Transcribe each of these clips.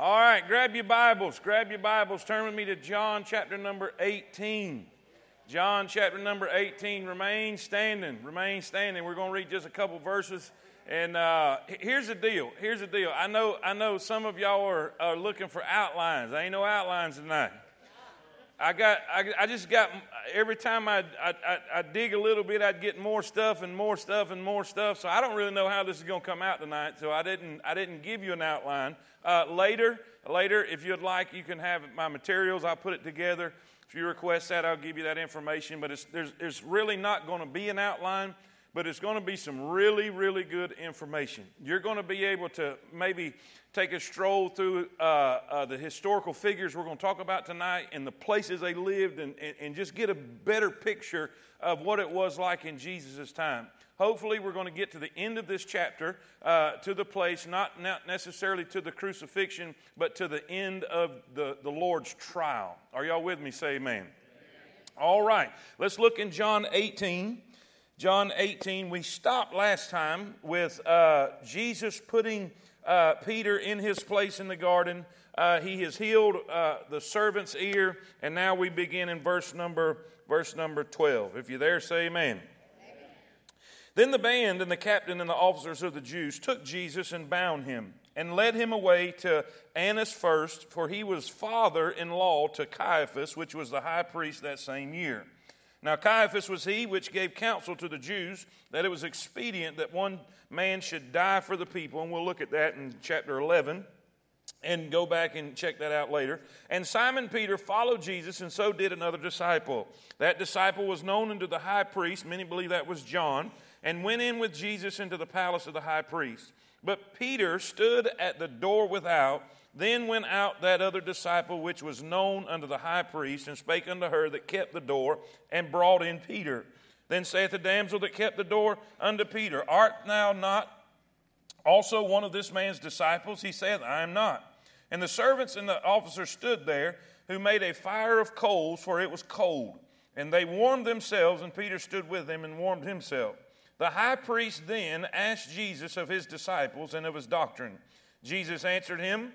All right, grab your Bibles. Grab your Bibles. Turn with me to John chapter number 18. John chapter number 18. Remain standing. Remain standing. We're going to read just a couple verses. And uh, here's the deal. Here's the deal. I know, I know some of y'all are, are looking for outlines. I ain't no outlines tonight. I got, I, I just got, every time I, I, I, I dig a little bit, I'd get more stuff and more stuff and more stuff. So I don't really know how this is going to come out tonight. So I didn't, I didn't give you an outline. Uh, later, later, if you'd like, you can have my materials. I'll put it together. If you request that, I'll give you that information. But it's, there's, there's really not going to be an outline but it's going to be some really, really good information. You're going to be able to maybe take a stroll through uh, uh, the historical figures we're going to talk about tonight and the places they lived and, and, and just get a better picture of what it was like in Jesus' time. Hopefully, we're going to get to the end of this chapter, uh, to the place, not, not necessarily to the crucifixion, but to the end of the, the Lord's trial. Are y'all with me? Say amen. amen. All right, let's look in John 18. John 18, we stopped last time with uh, Jesus putting uh, Peter in his place in the garden. Uh, he has healed uh, the servant's ear, and now we begin in verse number verse number 12. If you're there, say amen. amen. Then the band and the captain and the officers of the Jews took Jesus and bound him and led him away to Annas first, for he was father in law to Caiaphas, which was the high priest that same year. Now, Caiaphas was he which gave counsel to the Jews that it was expedient that one man should die for the people. And we'll look at that in chapter 11 and go back and check that out later. And Simon Peter followed Jesus, and so did another disciple. That disciple was known unto the high priest, many believe that was John, and went in with Jesus into the palace of the high priest. But Peter stood at the door without then went out that other disciple which was known unto the high priest, and spake unto her that kept the door, and brought in Peter. Then saith the damsel that kept the door unto Peter, Art thou not also one of this man's disciples? He saith, I am not. And the servants and the officers stood there, who made a fire of coals, for it was cold. And they warmed themselves, and Peter stood with them and warmed himself. The high priest then asked Jesus of his disciples and of his doctrine. Jesus answered him,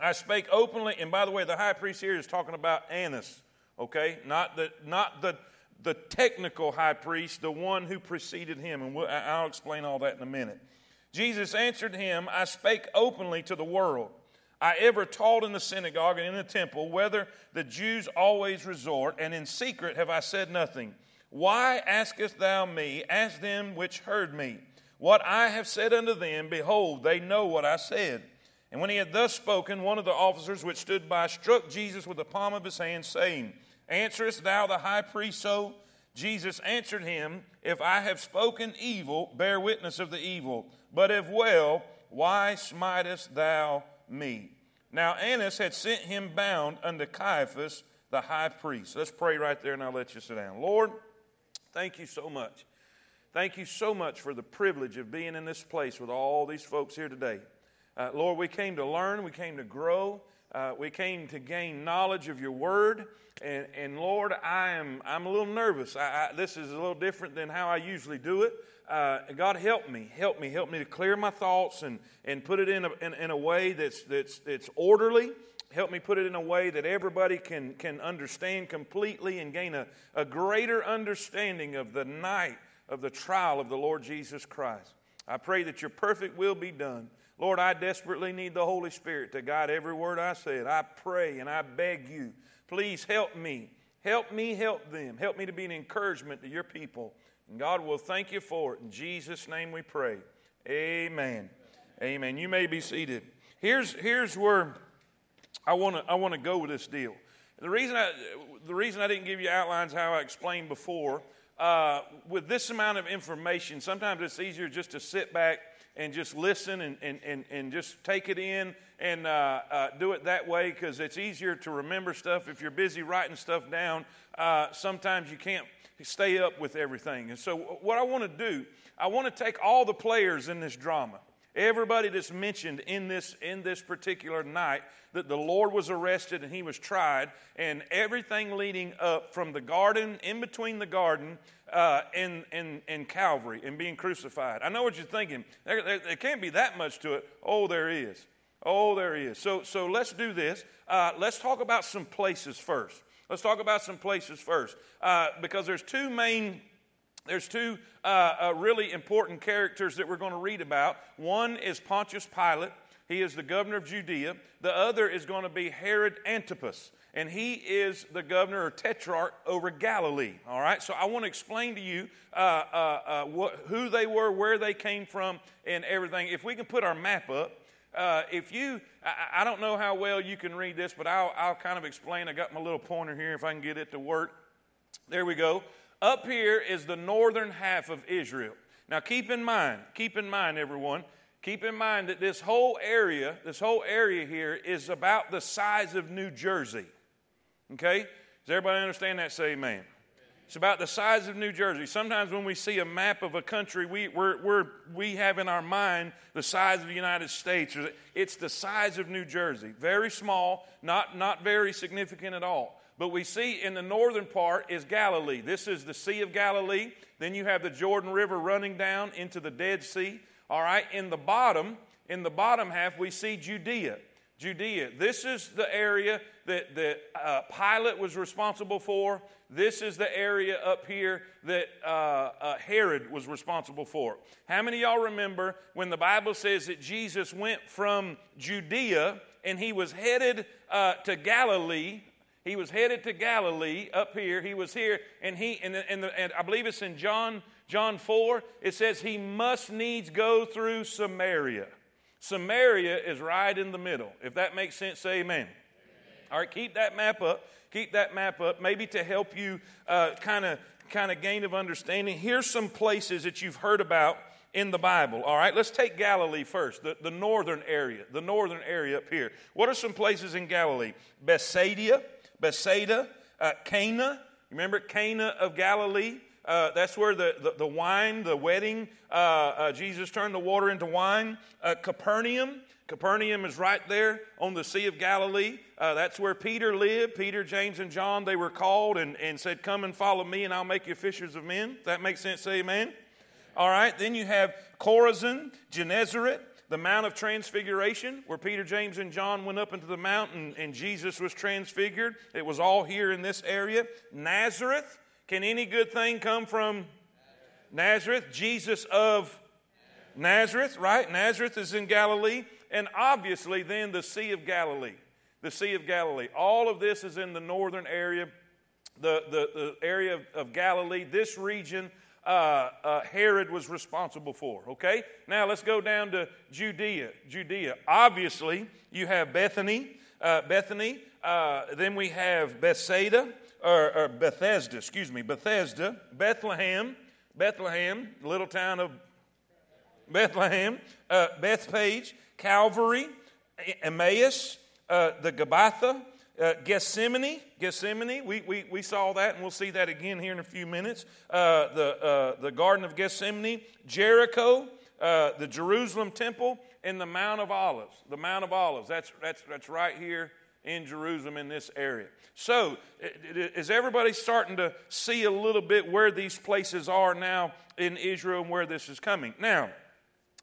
I spake openly, and by the way, the high priest here is talking about Annas, okay? Not the, not the, the technical high priest, the one who preceded him, and we'll, I'll explain all that in a minute. Jesus answered him, I spake openly to the world. I ever taught in the synagogue and in the temple, whether the Jews always resort, and in secret have I said nothing. Why askest thou me? Ask them which heard me. What I have said unto them, behold, they know what I said. And when he had thus spoken, one of the officers which stood by struck Jesus with the palm of his hand, saying, Answerest thou the high priest so? Jesus answered him, If I have spoken evil, bear witness of the evil. But if well, why smitest thou me? Now Annas had sent him bound unto Caiaphas, the high priest. Let's pray right there and I'll let you sit down. Lord, thank you so much. Thank you so much for the privilege of being in this place with all these folks here today. Uh, Lord, we came to learn, we came to grow, uh, we came to gain knowledge of your word. And, and Lord, I am I'm a little nervous. I, I, this is a little different than how I usually do it. Uh, God, help me, help me, help me to clear my thoughts and, and put it in a, in, in a way that's, that's, that's orderly. Help me put it in a way that everybody can, can understand completely and gain a, a greater understanding of the night of the trial of the Lord Jesus Christ. I pray that your perfect will be done. Lord, I desperately need the Holy Spirit to guide every word I said. I pray and I beg you, please help me. Help me help them. Help me to be an encouragement to your people. And God will thank you for it. In Jesus' name we pray. Amen. Amen. You may be seated. Here's, here's where I want to I wanna go with this deal. The reason, I, the reason I didn't give you outlines how I explained before, uh, with this amount of information, sometimes it's easier just to sit back and just listen and, and, and, and just take it in and uh, uh, do it that way because it's easier to remember stuff. If you're busy writing stuff down, uh, sometimes you can't stay up with everything. And so, what I want to do, I want to take all the players in this drama. Everybody that's mentioned in this in this particular night that the Lord was arrested and he was tried, and everything leading up from the garden, in between the garden, uh, and, and, and Calvary, and being crucified. I know what you're thinking. There, there, there can't be that much to it. Oh, there is. Oh, there is. So, so let's do this. Uh, let's talk about some places first. Let's talk about some places first, uh, because there's two main there's two uh, uh, really important characters that we're going to read about. One is Pontius Pilate. He is the governor of Judea. The other is going to be Herod Antipas, and he is the governor or tetrarch over Galilee. All right, so I want to explain to you uh, uh, uh who they were, where they came from, and everything. If we can put our map up. Uh, if you, I, I, don't know how well you can read this, but I'll, I'll kind of explain. I got my little pointer here if I can get it to work. There we go. Up here is the northern half of Israel. Now keep in mind, keep in mind, everyone, keep in mind that this whole area, this whole area here is about the size of New Jersey. Okay? Does everybody understand that? Say amen. It's about the size of New Jersey. Sometimes when we see a map of a country, we, we're, we're, we have in our mind the size of the United States. It's the size of New Jersey. Very small, not, not very significant at all. But we see in the northern part is Galilee. This is the Sea of Galilee. Then you have the Jordan River running down into the Dead Sea. All right, in the bottom, in the bottom half, we see Judea. Judea. This is the area that, that uh, Pilate was responsible for. This is the area up here that uh, uh, Herod was responsible for. How many y'all remember when the Bible says that Jesus went from Judea and he was headed uh, to Galilee? He was headed to Galilee up here. He was here, and he and, and, the, and I believe it's in John John 4. It says he must needs go through Samaria. Samaria is right in the middle. If that makes sense, say amen. All right, keep that map up. Keep that map up, maybe to help you kind of kind of gain of understanding. Here's some places that you've heard about in the Bible. All right, let's take Galilee first, the, the northern area, the northern area up here. What are some places in Galilee? Bethsaida, Bethsaida, uh, Cana. Remember Cana of Galilee? Uh, that's where the, the, the, wine, the wedding, uh, uh, Jesus turned the water into wine. Uh, Capernaum. Capernaum is right there on the Sea of Galilee. Uh, that's where Peter lived. Peter, James, and John, they were called and, and said, Come and follow me, and I'll make you fishers of men. That makes sense, say amen. All right, then you have Chorazin, Gennesaret, the Mount of Transfiguration, where Peter, James, and John went up into the mountain and Jesus was transfigured. It was all here in this area. Nazareth, can any good thing come from Nazareth? Jesus of Nazareth, right? Nazareth is in Galilee. And obviously, then the Sea of Galilee. The Sea of Galilee. All of this is in the northern area, the, the, the area of, of Galilee. This region uh, uh, Herod was responsible for. Okay? Now let's go down to Judea. Judea. Obviously, you have Bethany. Uh, Bethany. Uh, then we have Bethsaida or, or Bethesda, excuse me, Bethesda, Bethlehem, Bethlehem, little town of Bethlehem, uh, Bethphage, Calvary, Emmaus, uh, the Gabbatha, uh, Gethsemane, Gethsemane, we, we, we saw that and we'll see that again here in a few minutes. Uh, the, uh, the Garden of Gethsemane, Jericho, uh, the Jerusalem temple, and the Mount of Olives. The Mount of Olives, that's, that's, that's right here in Jerusalem in this area. So, is everybody starting to see a little bit where these places are now in Israel and where this is coming? Now,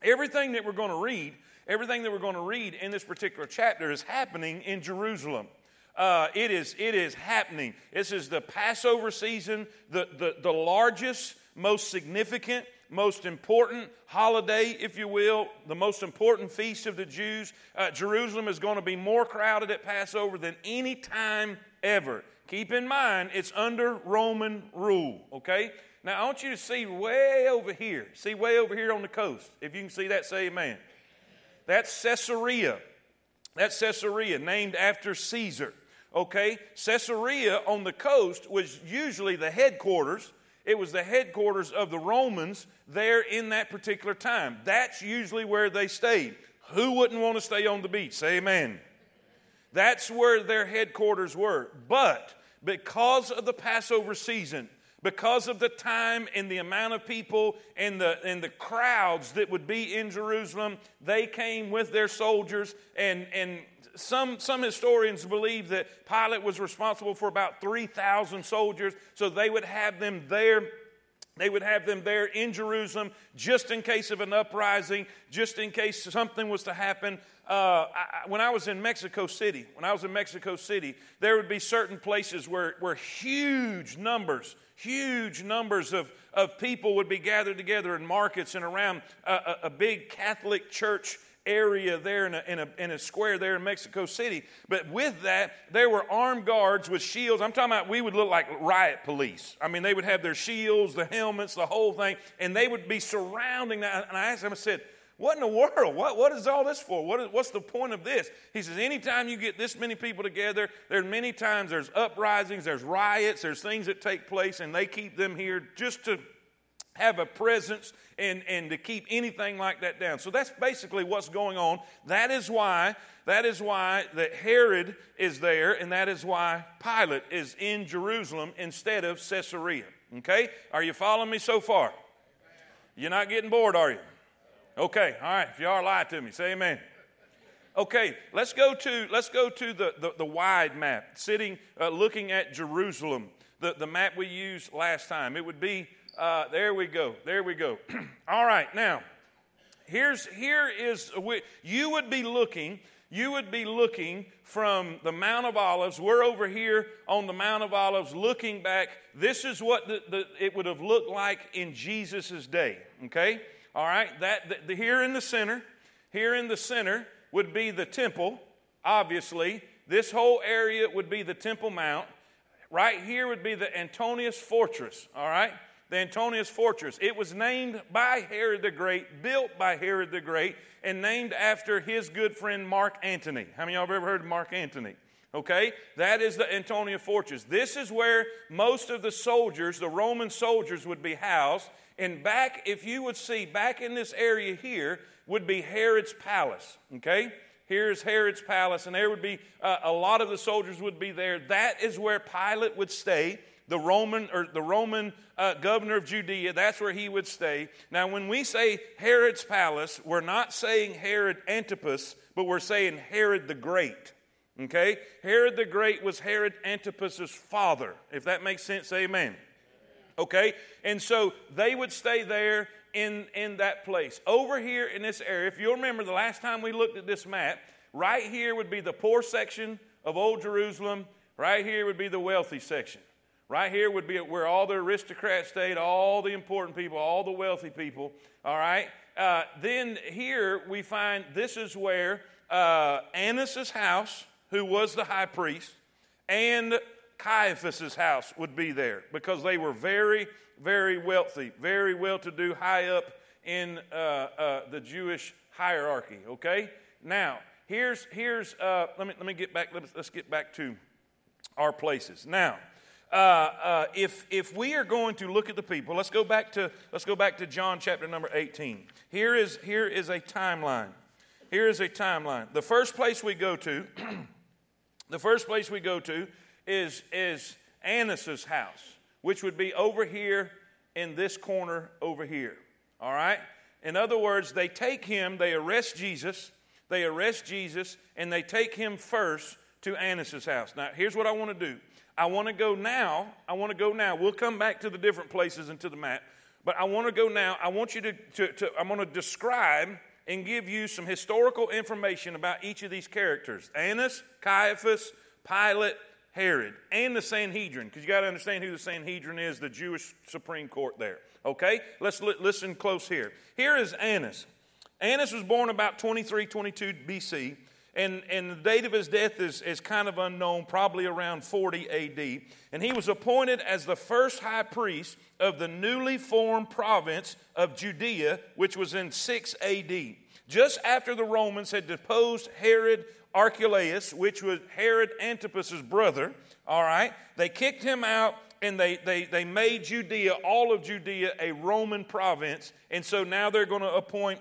everything that we're going to read, everything that we're going to read in this particular chapter is happening in Jerusalem. Uh, it, is, it is happening. This is the Passover season, the, the, the largest, most significant, most important holiday, if you will, the most important feast of the Jews. Uh, Jerusalem is going to be more crowded at Passover than any time ever. Keep in mind, it's under Roman rule, okay? Now, I want you to see way over here. See way over here on the coast. If you can see that, say amen. That's Caesarea. That's Caesarea, named after Caesar. Okay? Caesarea on the coast was usually the headquarters it was the headquarters of the Romans there in that particular time. That's usually where they stayed. Who wouldn't want to stay on the beach? Say amen. That's where their headquarters were. But because of the Passover season, because of the time and the amount of people and the, and the crowds that would be in Jerusalem, they came with their soldiers and, and some, some historians believe that Pilate was responsible for about 3,000 soldiers, so they would have them there. They would have them there in Jerusalem just in case of an uprising, just in case something was to happen. uh, I, when I was in Mexico City, when I was in Mexico City, there would be certain places where, where huge numbers, huge numbers of, of people would be gathered together in markets and around a, a, a big Catholic church area there in a, in, a, in a square there in Mexico City. But with that, there were armed guards with shields. I'm talking about we would look like riot police. I mean, they would have their shields, the helmets, the whole thing, and they would be surrounding that. And I asked them, I said, what in the world? What, what is all this for? What is, what's the point of this? He says, anytime you get this many people together, there's many times there's uprisings, there's riots, there's things that take place, and they keep them here just to have a presence and, and to keep anything like that down. So that's basically what's going on. That is why, that is why that Herod is there, and that is why Pilate is in Jerusalem instead of Caesarea. Okay? Are you following me so far? You're not getting bored, are you? Okay, all right. If are, lie to me. Say amen. Okay, let's go to let's go to the, the, the wide map, sitting uh, looking at Jerusalem, the, the map we used last time. It would be uh, there we go, there we go. all right, now here's here is you would be looking you would be looking from the Mount of Olives. We're over here on the Mount of Olives looking back. This is what the, the, it would have looked like in Jesus' day. Okay? All right, that the, the, here in the center, here in the center would be the temple. Obviously, this whole area would be the Temple Mount. Right here would be the Antonius Fortress. All right, the Antonius Fortress. It was named by Herod the Great, built by Herod the Great, and named after his good friend Mark Antony. How many of y'all have ever heard of Mark Antony? Okay, that is the Antonia Fortress. This is where most of the soldiers, the Roman soldiers, would be housed. And back, if you would see, back in this area here would be Herod's palace. Okay? Here's Herod's palace, and there would be uh, a lot of the soldiers would be there. That is where Pilate would stay. The Roman or the Roman uh, governor of Judea, that's where he would stay. Now, when we say Herod's palace, we're not saying Herod Antipas, but we're saying Herod the Great. Okay? Herod the Great was Herod Antipas's father. If that makes sense, amen. Okay? And so they would stay there in, in that place. Over here in this area, if you'll remember the last time we looked at this map, right here would be the poor section of Old Jerusalem, right here would be the wealthy section. Right here would be where all the aristocrats stayed, all the important people, all the wealthy people. All right? Uh, then here we find this is where uh, house, who was the high priest, and Caiaphas's house would be there because they were very, very wealthy, very well to do, high up in uh, uh, the Jewish hierarchy. Okay? Now, here's, here's uh, let, me, let me get back, let's, let's get back to our places. Now, uh, uh, if, if we are going to look at the people, let's go back to, let's go back to John chapter number 18. Here is, here is a timeline. Here is a timeline. The first place we go to, the first place we go to is, is Annas's house, which would be over here in this corner over here. All right? In other words, they take him, they arrest Jesus, they arrest Jesus, and they take him first to Annas's house. Now, here's what I want to do. I want to go now. I want to go now. We'll come back to the different places and to the map, but I want to go now. I want you to, to, to I'm going to describe and give you some historical information about each of these characters Annas, Caiaphas, Pilate, Herod and the Sanhedrin, because you got to understand who the Sanhedrin is, the Jewish Supreme Court there. Okay? Let's li- listen close here. Here is Annas. Annas was born about 23, 22 BC, and, and the date of his death is, is kind of unknown, probably around 40 AD. And he was appointed as the first high priest of the newly formed province of Judea, which was in 6 AD. Just after the Romans had deposed Herod Archelaus, which was Herod Antipas's brother, all right, they kicked him out and they, they, they made Judea, all of Judea, a Roman province. And so now they're going to appoint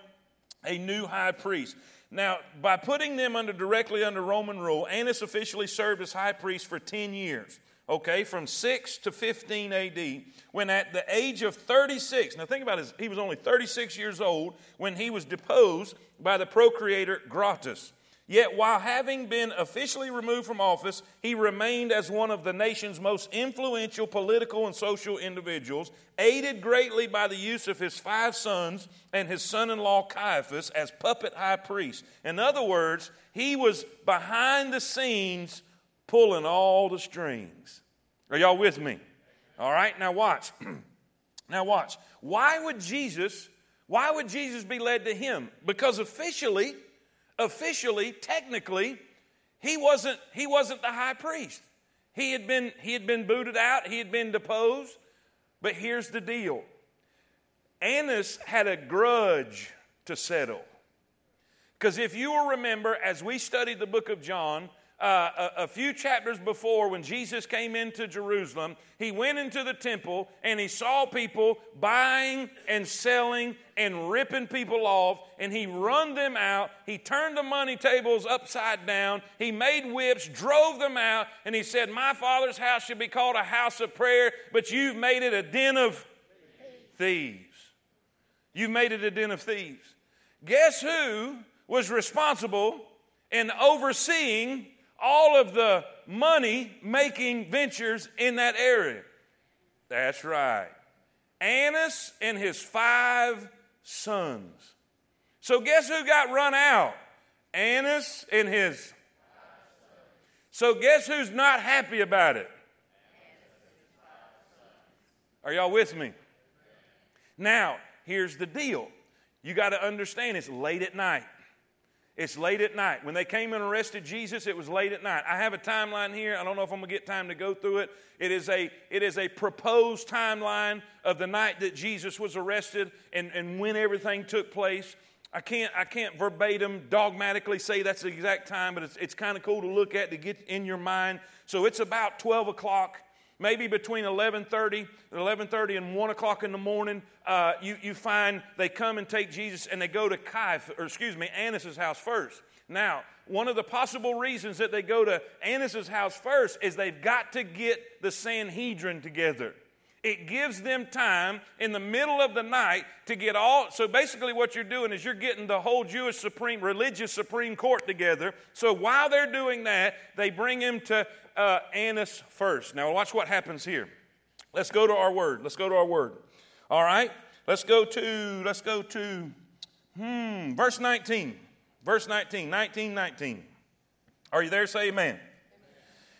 a new high priest. Now, by putting them under directly under Roman rule, Annas officially served as high priest for 10 years, okay, from 6 to 15 AD, when at the age of 36, now think about it, he was only 36 years old when he was deposed by the procurator Gratus. Yet, while having been officially removed from office, he remained as one of the nation's most influential political and social individuals, aided greatly by the use of his five sons and his son in law Caiaphas as puppet high priest. In other words, he was behind the scenes pulling all the strings. Are y'all with me? All right, now watch. now watch. Why would Jesus, why would Jesus be led to him? Because officially, officially, technically, he wasn't, he wasn't the high priest. He had, been, he had been booted out, he had been deposed. But here's the deal Annas had a grudge to settle. Because if you will remember, as we studied the book of John, uh, a, a, few chapters before, when Jesus came into Jerusalem, he went into the temple and he saw people buying and selling and ripping people off, and he run them out. He turned the money tables upside down. He made whips, drove them out, and he said, My father's house should be called a house of prayer, but you've made it a den of thieves. You've made it a den of thieves. Guess who was responsible in overseeing all of the money making ventures in that area. That's right. Annas and his five sons. So, guess who got run out? Annas and his. So, guess who's not happy about it? Are y'all with me? Now, here's the deal. You got to understand it's late at night. It's late at night. When they came and arrested Jesus, it was late at night. I have a timeline here. I don't know if I'm going to get time to go through it. It is a, it is a proposed timeline of the night that Jesus was arrested and, and when everything took place. I can't, I can't verbatim, dogmatically say that's the exact time, but it's, it's kind of cool to look at to get in your mind. So it's about 12 o'clock maybe between 11.30 11.30 and 1 o'clock in the morning uh, you, you find they come and take jesus and they go to Caiaphas, or excuse me annas' house first. Now one of the possible reasons that they go to annas's house first is they've got to get the sanhedrin together it gives them time in the middle of the night to get all so basically what you're doing is you're getting the whole jewish supreme religious supreme court together so while they're doing that they bring him to uh, Annas first. Now, watch what happens here. Let's go to our word. Let's go to our word. All right? Let's go to, let's go to, hmm, verse 19. Verse 19, 19, 19. Are you there? Say amen.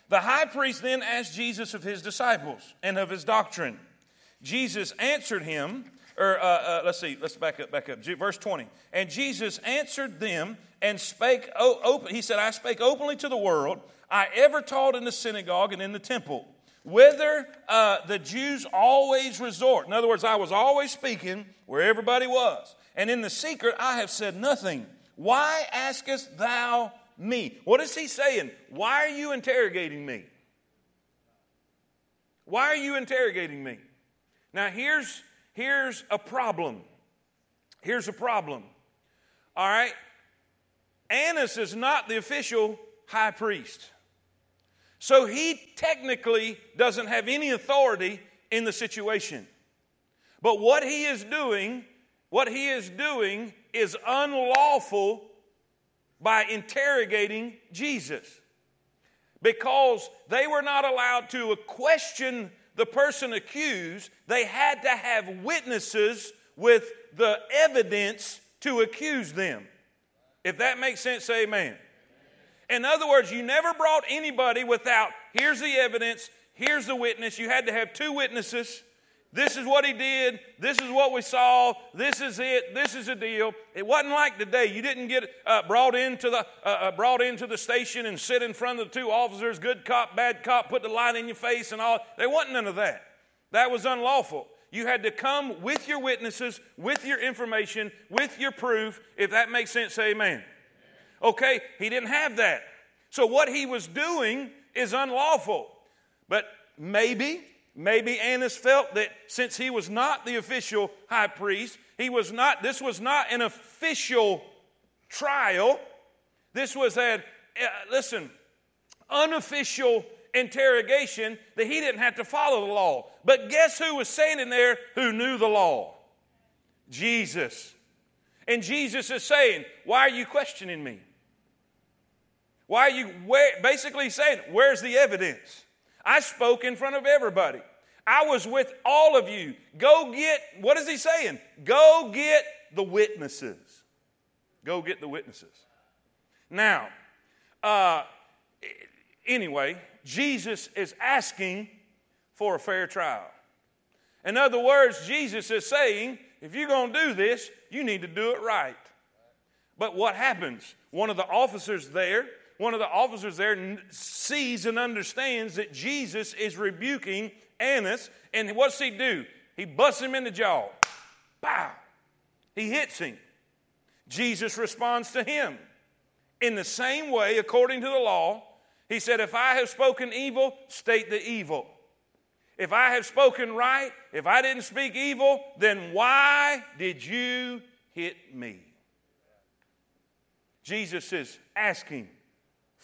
The high priest then asked Jesus of his disciples and of his doctrine. Jesus answered him, or uh, uh, let's see, let's back up, back up. Verse 20. And Jesus answered them and spake, open, he said, I spake openly to the world. I ever taught in the synagogue and in the temple, whither uh, the Jews always resort. In other words, I was always speaking where everybody was. And in the secret, I have said nothing. Why askest thou me? What is he saying? Why are you interrogating me? Why are you interrogating me? Now, here's, here's a problem. Here's a problem. All right? Annas is not the official high priest. So he technically doesn't have any authority in the situation. But what he is doing, what he is doing is unlawful by interrogating Jesus. Because they were not allowed to question the person accused, they had to have witnesses with the evidence to accuse them. If that makes sense, say amen. In other words, you never brought anybody without here's the evidence, here's the witness. You had to have two witnesses. This is what he did. This is what we saw. This is it. This is a deal. It wasn't like today. You didn't get uh, brought into the uh, uh, brought into the station and sit in front of the two officers, good cop, bad cop, put the light in your face and all. There wasn't none of that. That was unlawful. You had to come with your witnesses, with your information, with your proof. If that makes sense, say amen. Okay, he didn't have that. So what he was doing is unlawful. But maybe, maybe Annas felt that since he was not the official high priest, he was not, this was not an official trial. This was a, uh, listen, unofficial interrogation that he didn't have to follow the law. But guess who was standing there who knew the law? Jesus. And Jesus is saying, Why are you questioning me? Why are you where, basically saying, Where's the evidence? I spoke in front of everybody. I was with all of you. Go get, what is he saying? Go get the witnesses. Go get the witnesses. Now, uh, anyway, Jesus is asking for a fair trial. In other words, Jesus is saying, if you're going to do this, you need to do it right. But what happens? One of the officers there, one of the officers there sees and understands that Jesus is rebuking Annas, and what's he do? He busts him in the jaw. Pow! He hits him. Jesus responds to him. In the same way, according to the law, he said, If I have spoken evil, state the evil. If I have spoken right, if I didn't speak evil, then why did you hit me? Jesus is asking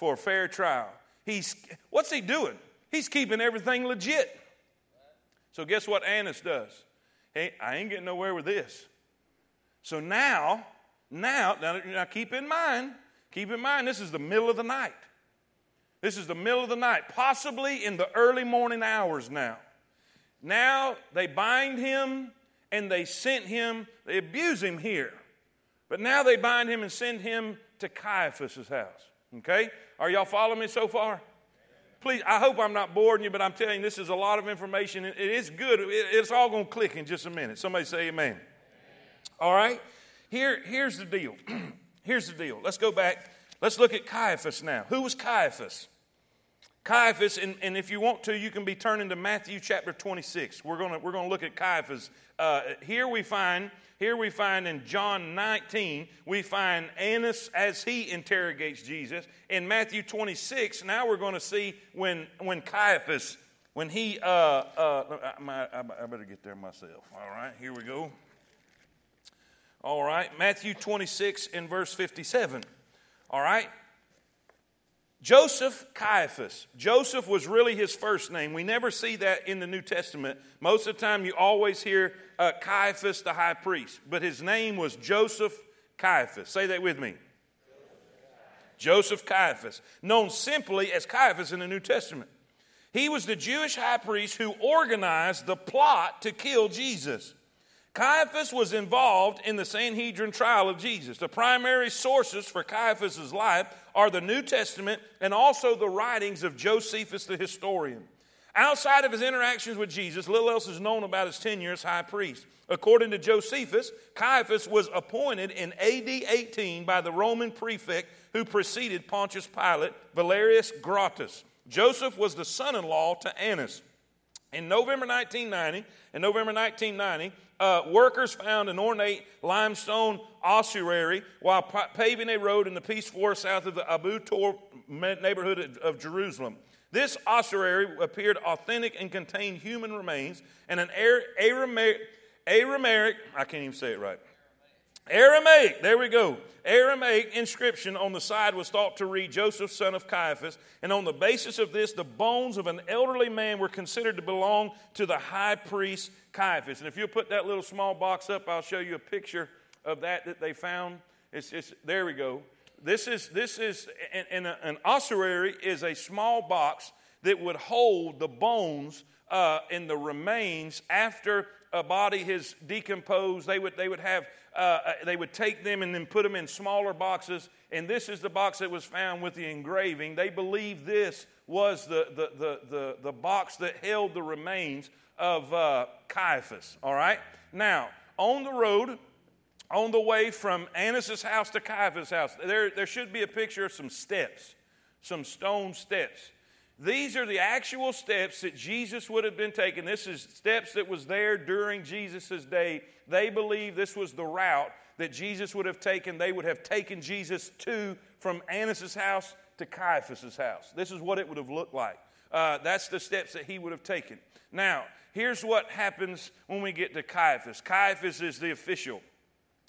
for a fair trial. He's, what's he doing? He's keeping everything legit. So, guess what Annas does? Hey, I ain't getting nowhere with this. So now, now, now, keep in mind, keep in mind, this is the middle of the night. This is the middle of the night, possibly in the early morning hours now. Now they bind him and they sent him, they abuse him here. But now they bind him and send him to Caiaphas' house. Okay? Are y'all following me so far? Please, I hope I'm not boring you, but I'm telling you, this is a lot of information. It is good. It's all going to click in just a minute. Somebody say amen. amen. All right? Here, here's the deal. here's the deal. Let's go back. Let's look at Caiaphas now. Who was Caiaphas? Caiaphas, and, and if you want to, you can be turning to Matthew chapter 26. We're going we're gonna look at Caiaphas. Uh, here we find here we find in John 19, we find Annas as he interrogates Jesus. In Matthew 26, now we're going to see when, when Caiaphas, when he, uh, uh, I, I better get there myself. All right, here we go. All right, Matthew 26 in verse 57. All right, Joseph Caiaphas. Joseph was really his first name. We never see that in the New Testament. Most of the time, you always hear uh, Caiaphas, the high priest, but his name was Joseph Caiaphas. Say that with me. Joseph Caiaphas, known simply as Caiaphas in the New Testament. He was the Jewish high priest who organized the plot to kill Jesus. Caiaphas was involved in the Sanhedrin trial of Jesus. The primary sources for Caiaphas' life are the New Testament and also the writings of Josephus the historian. Outside of his interactions with Jesus, little else is known about his tenure as high priest. According to Josephus, Caiaphas was appointed in AD 18 by the Roman prefect who preceded Pontius Pilate, Valerius Gratus. Joseph was the son in law to Annas. In November 1990, in November 1990, uh, workers found an ornate limestone ossuary while paving a road in the Peace Forest south of the Abu Tor neighborhood of, of Jerusalem. This ossuary appeared authentic and contained human remains and an Aramaic, Aramaic I can't even say it right. Aramaic, there we go. Aramaic inscription on the side was thought to read Joseph, son of Caiaphas, and on the basis of this, the bones of an elderly man were considered to belong to the high priest Caiaphas. And if you'll put that little small box up, I'll show you a picture of that that they found. It's, it's there we go. This is this is an, an ossuary is a small box that would hold the bones uh, and the remains after a body has decomposed. They would they would have uh, uh, they would take them and then put them in smaller boxes. And this is the box that was found with the engraving. They believe this was the, the, the, the, the box that held the remains of uh, Caiaphas. All right? Now, on the road, on the way from Annas' house to Caiaphas' house, there, there should be a picture of some steps, some stone steps. These are the actual steps that Jesus would have been taking. This is steps that was there during Jesus' day. They believe this was the route that Jesus would have taken. They would have taken Jesus to from Annas' house to Caiaphas' house. This is what it would have looked like. Uh, that's the steps that he would have taken. Now, here's what happens when we get to Caiaphas. Caiaphas is the official.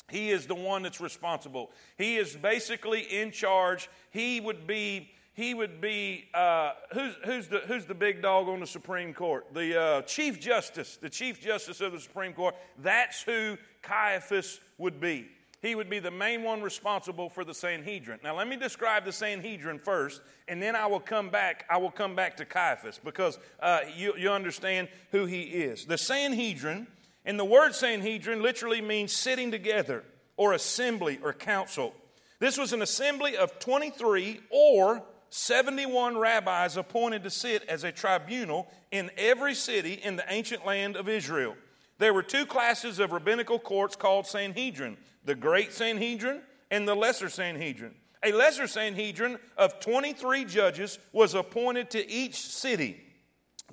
He is the one that's responsible. He is basically in charge. He would be he would be uh, who's, who's, the, who's the big dog on the Supreme Court? The uh, Chief Justice, the Chief Justice of the Supreme Court. That's who Caiaphas would be. he would be the main one responsible for the Sanhedrin. Now, let me describe the Sanhedrin first, and then I will come back. I will come back to Caiaphas because uh, you, you understand who he is. The Sanhedrin, and the word Sanhedrin literally means sitting together, or assembly, or council. This was an assembly of 23 or 71 rabbis appointed to sit as a tribunal in every city in the ancient land of Israel. There were two classes of rabbinical courts called Sanhedrin the great Sanhedrin and the lesser Sanhedrin. A lesser Sanhedrin of 23 judges was appointed to each city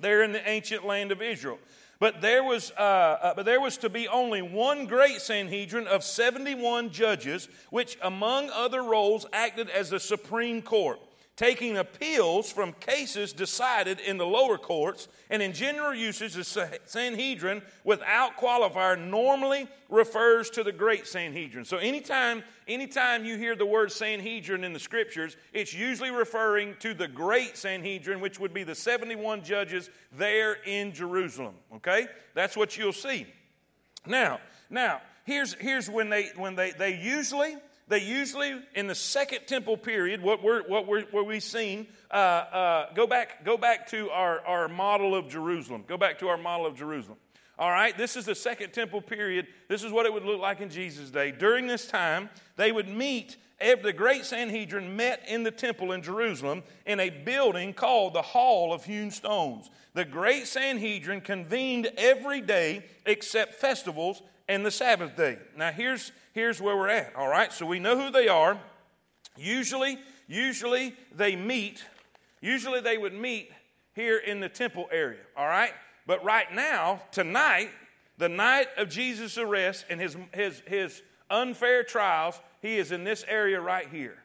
there in the ancient land of Israel. But there was, uh, uh, but there was to be only one great Sanhedrin of 71 judges, which, among other roles, acted as the supreme court taking appeals from cases decided in the lower courts, and in general usage, the Sanhedrin, without qualifier, normally refers to the great Sanhedrin. So anytime, anytime you hear the word Sanhedrin in the scriptures, it's usually referring to the great Sanhedrin, which would be the 71 judges there in Jerusalem. Okay? That's what you'll see. Now, now, here's, here's when they when they, they usually they usually, in the second temple period, what we're, what we're, what we've seen, uh, uh, go, back, go back to our, our model of Jerusalem. Go back to our model of Jerusalem. All right, this is the second temple period. This is what it would look like in Jesus' day. During this time, they would meet, the great Sanhedrin met in the temple in Jerusalem in a building called the Hall of Hewn Stones. The great Sanhedrin convened every day except festivals and the Sabbath day. Now, here's, here's where we're at, all right? So we know who they are. Usually, usually they meet, usually they would meet here in the temple area, all right? But right now, tonight, the night of Jesus' arrest and his, his, his unfair trials, he is in this area right here.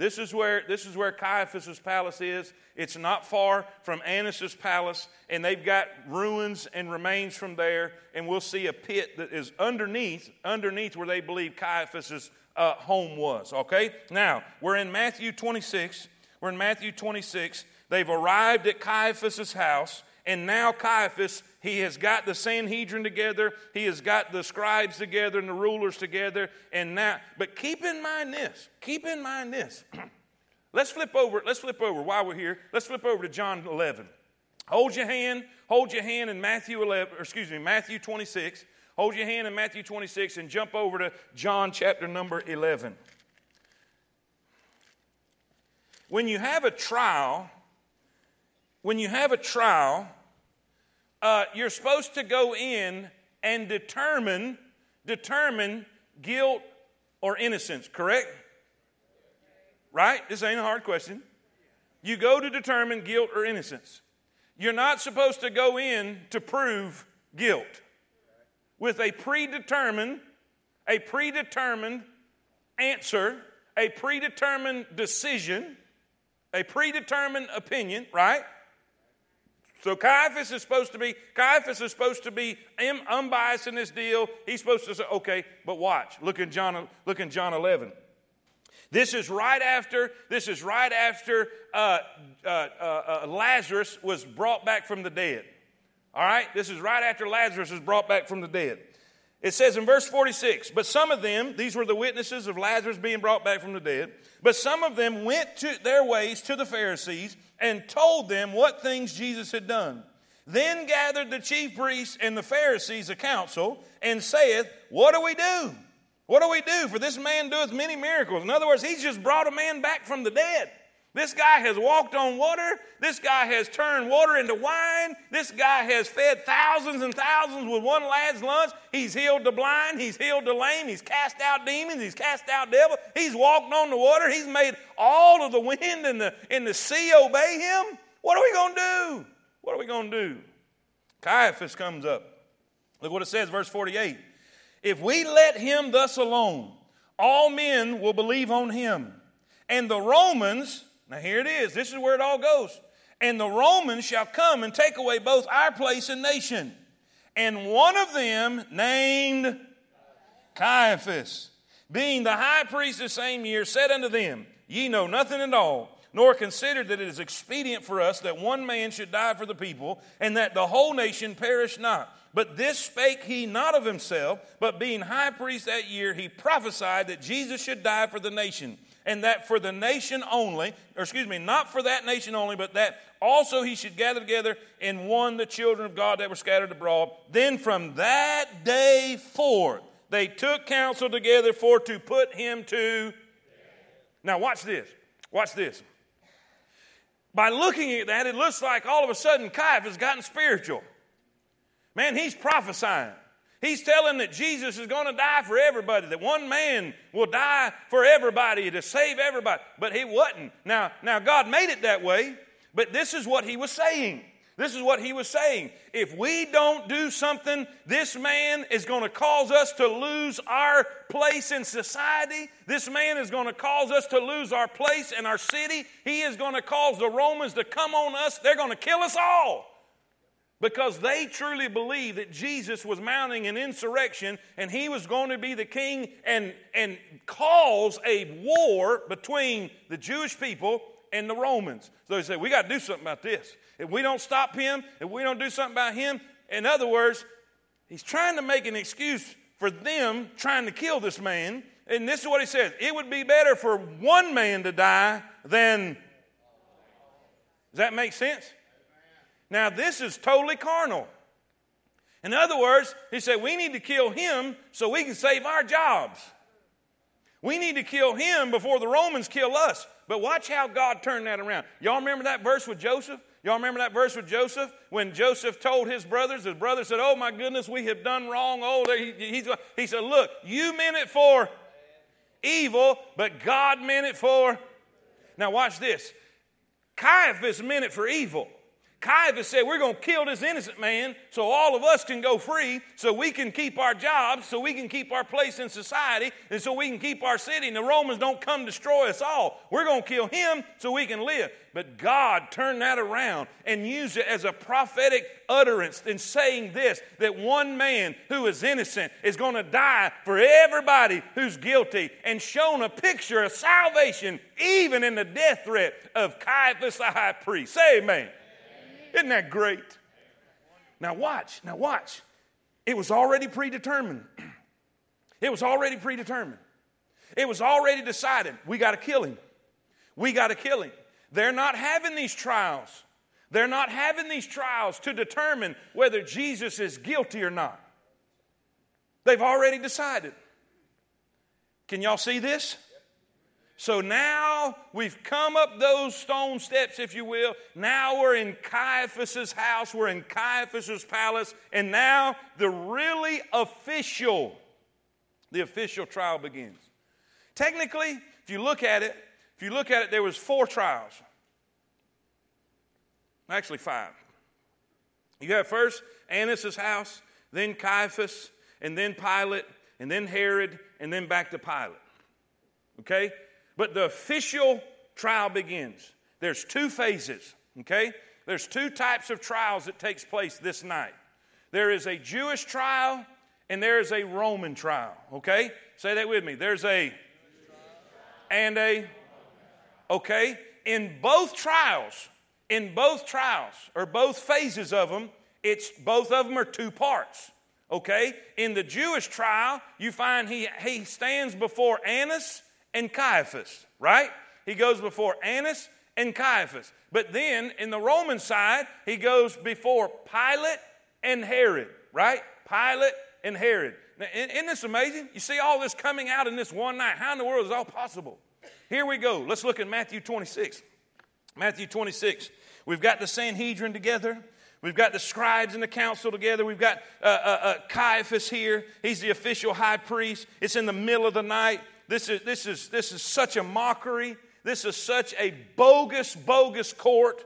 This is where, this is where Caiaphas' palace is. It's not far from Annas' palace, and they've got ruins and remains from there. And we'll see a pit that is underneath, underneath where they believe Caiaphas' uh, home was. Okay? Now, we're in Matthew 26. We're in Matthew 26. They've arrived at Caiaphas' house. And now Caiaphas, he has got the Sanhedrin together, he has got the scribes together and the rulers together. And now, but keep in mind this, keep in mind this. let's flip over, let's flip over while we're here. Let's flip over to John 11. Hold your hand, hold your hand in Matthew 11, or excuse me, Matthew 26. Hold your hand in Matthew 26 and jump over to John chapter number 11. When you have a trial, when you have a trial, uh, you're supposed to go in and determine determine guilt or innocence. Correct? Right? This ain't a hard question. You go to determine guilt or innocence. You're not supposed to go in to prove guilt with a predetermined, a predetermined answer, a predetermined decision, a predetermined opinion, right? So Caiaphas is supposed to be Caiaphas is supposed to be unbiased in this deal. He's supposed to say, okay, but watch. Look in John. Look in John 11. This is right after. This is right after uh, uh, uh, uh, Lazarus was brought back from the dead. All right. This is right after Lazarus was brought back from the dead. It says in verse 46, but some of them, these were the witnesses of Lazarus being brought back from the dead, but some of them went to their ways to the Pharisees and told them what things Jesus had done. Then gathered the chief priests and the Pharisees a council, and saith, What do we do? What do we do? For this man doeth many miracles. In other words, he's just brought a man back from the dead. This guy has walked on water. This guy has turned water into wine. This guy has fed thousands and thousands with one lad's lunch. He's healed the blind. He's healed the lame. He's cast out demons. He's cast out devils. He's walked on the water. He's made all of the wind and the, and the sea obey him. What are we going to do? What are we going to do? Caiaphas comes up. Look what it says, verse 48. If we let him thus alone, all men will believe on him. And the Romans, now, here it is. This is where it all goes. And the Romans shall come and take away both our place and nation. And one of them, named Caiaphas, being the high priest the same year, said unto them, Ye know nothing at all, nor consider that it is expedient for us that one man should die for the people, and that the whole nation perish not. But this spake he not of himself, but being high priest that year, he prophesied that Jesus should die for the nation, and that for the nation only, or excuse me, not for that nation only, but that also he should gather together in one the children of God that were scattered abroad. Then from that day forth, they took counsel together for to put him to. Now, watch this. Watch this. By looking at that, it looks like all of a sudden Caiaphas has gotten spiritual. Man, he's prophesying. He's telling that Jesus is going to die for everybody, that one man will die for everybody to save everybody. But he wasn't. Now, now God made it that way, but this is what he was saying. This is what he was saying. If we don't do something, this man is going to cause us to lose our place in society. This man is going to cause us to lose our place in our city. He is going to cause the Romans to come on us. They're going to kill us all because they truly believed that Jesus was mounting an insurrection and he was going to be the king and, and cause a war between the Jewish people and the Romans. So they said, We got to do something about this. If we don't stop him, if we don't do something about him, in other words, he's trying to make an excuse for them trying to kill this man. And this is what he says it would be better for one man to die than. Does that make sense? Now, this is totally carnal. In other words, he said, we need to kill him so we can save our jobs. We need to kill him before the Romans kill us. But watch how God turned that around. Y'all remember that verse with Joseph? Y'all remember that verse with Joseph? When Joseph told his brothers, his brothers said, Oh my goodness, we have done wrong. Oh, he, he said, Look, you meant it for evil, but God meant it for. Now, watch this. Caiaphas meant it for evil. Caiaphas said, We're going to kill this innocent man so all of us can go free, so we can keep our jobs, so we can keep our place in society, and so we can keep our city, and the Romans don't come destroy us all. We're going to kill him so we can live. But God turned that around and used it as a prophetic utterance in saying this that one man who is innocent is going to die for everybody who's guilty, and shown a picture of salvation even in the death threat of Caiaphas the high priest. Say amen. Isn't that great? Now, watch. Now, watch. It was already predetermined. It was already predetermined. It was already decided. We got to kill him. We got to kill him. They're not having these trials. They're not having these trials to determine whether Jesus is guilty or not. They've already decided. Can y'all see this? So now we've come up those stone steps, if you will. Now we're in Caiaphas's house, we're in Caiaphas's palace, and now the really official, the official trial begins. Technically, if you look at it, if you look at it, there was four trials. Actually, five. You have first Annas' house, then Caiaphas, and then Pilate, and then Herod, and then back to Pilate. Okay? But the official trial begins. There's two phases, okay? There's two types of trials that takes place this night. There is a Jewish trial and there is a Roman trial, okay? Say that with me. There's a and a okay? In both trials, in both trials or both phases of them, it's both of them are two parts. Okay? In the Jewish trial, you find he, he stands before Annas and Caiaphas, right? He goes before Annas and Caiaphas. But then in the Roman side, he goes before Pilate and Herod, right? Pilate and Herod. Now, isn't this amazing? You see all this coming out in this one night. How in the world is all possible? Here we go. Let's look at Matthew 26. Matthew 26. We've got the Sanhedrin together. We've got the scribes and the council together. We've got uh, uh, uh, Caiaphas here. He's the official high priest. It's in the middle of the night. This is, this is, this is such a mockery. This is such a bogus, bogus court.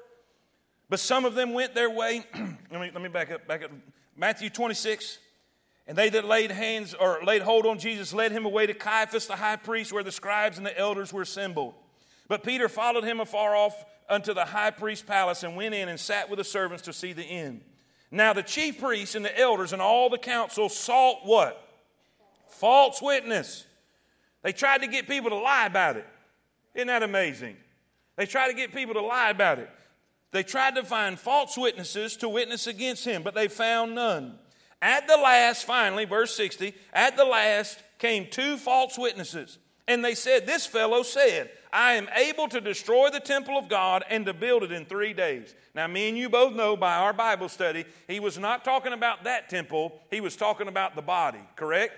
But some of them went their way. let, me, let me back up, back up. Matthew 26. And they that laid hands or laid hold on Jesus led him away to Caiaphas the high priest, where the scribes and the elders were assembled. But Peter followed him afar off unto the high priest's palace and went in and sat with the servants to see the end. Now the chief priests and the elders and all the council sought what? False witness they tried to get people to lie about it. Isn't that amazing? They tried to get people to lie about it. They tried to find false witnesses to witness against him, but they found none. At the last, finally, verse 60, at the last came two false witnesses. And they said, This fellow said, I am able to destroy the temple of God and to build it in three days. Now, me and you both know by our Bible study, he was not talking about that temple, he was talking about the body, correct?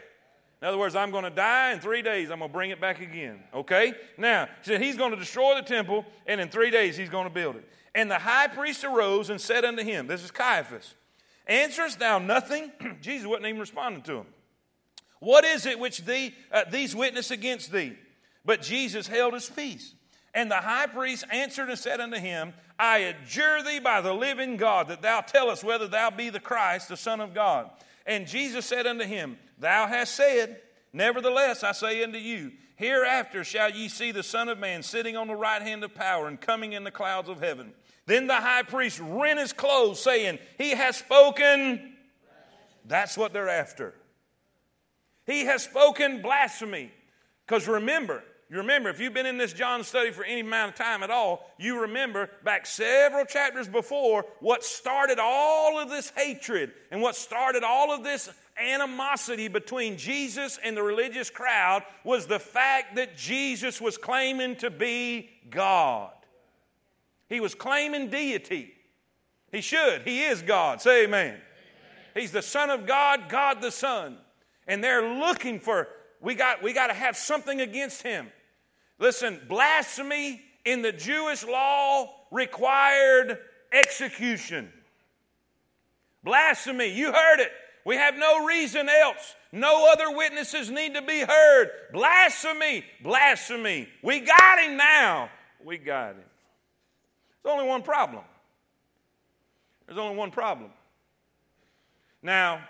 In other words, I'm going to die in three days, I'm going to bring it back again. Okay? Now, he said he's going to destroy the temple, and in three days he's going to build it. And the high priest arose and said unto him, This is Caiaphas, answerest thou nothing? Jesus wasn't even responding to him. What is it which thee, uh, these witness against thee? But Jesus held his peace. And the high priest answered and said unto him, I adjure thee by the living God that thou tell us whether thou be the Christ, the Son of God. And Jesus said unto him, Thou hast said, Nevertheless, I say unto you, hereafter shall ye see the Son of Man sitting on the right hand of power and coming in the clouds of heaven. Then the high priest rent his clothes, saying, He has spoken. That's what they're after. He has spoken blasphemy. Because remember, you remember, if you've been in this John study for any amount of time at all, you remember back several chapters before what started all of this hatred and what started all of this animosity between Jesus and the religious crowd was the fact that Jesus was claiming to be God. He was claiming deity. He should. He is God. Say amen. amen. He's the Son of God, God the Son. And they're looking for, we got, we got to have something against him. Listen, blasphemy in the Jewish law required execution. Blasphemy, you heard it. We have no reason else. No other witnesses need to be heard. Blasphemy, blasphemy. We got him now. We got him. There's only one problem. There's only one problem. Now,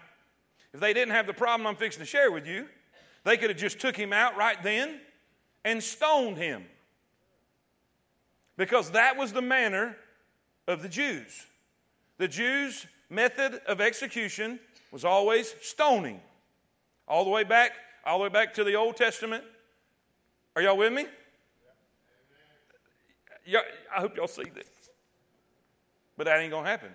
if they didn't have the problem I'm fixing to share with you, they could have just took him out right then and stoned him. Because that was the manner of the Jews. The Jews' method of execution was always stoning. All the way back, all the way back to the Old Testament. Are y'all with me? Y'all, I hope y'all see this. But that ain't gonna happen.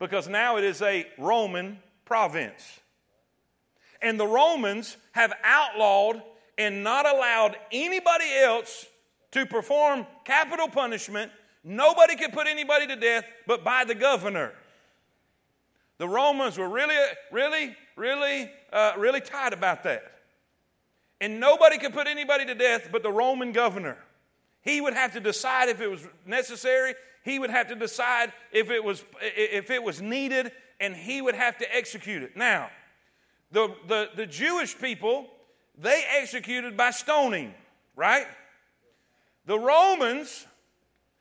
Because now it is a Roman province. And the Romans have outlawed and not allowed anybody else to perform capital punishment. Nobody could put anybody to death but by the governor. The Romans were really, really, really, uh, really tight about that. And nobody could put anybody to death but the Roman governor. He would have to decide if it was necessary. He would have to decide if it was, if it was needed, and he would have to execute it. Now, the, the, the Jewish people they executed by stoning, right? The Romans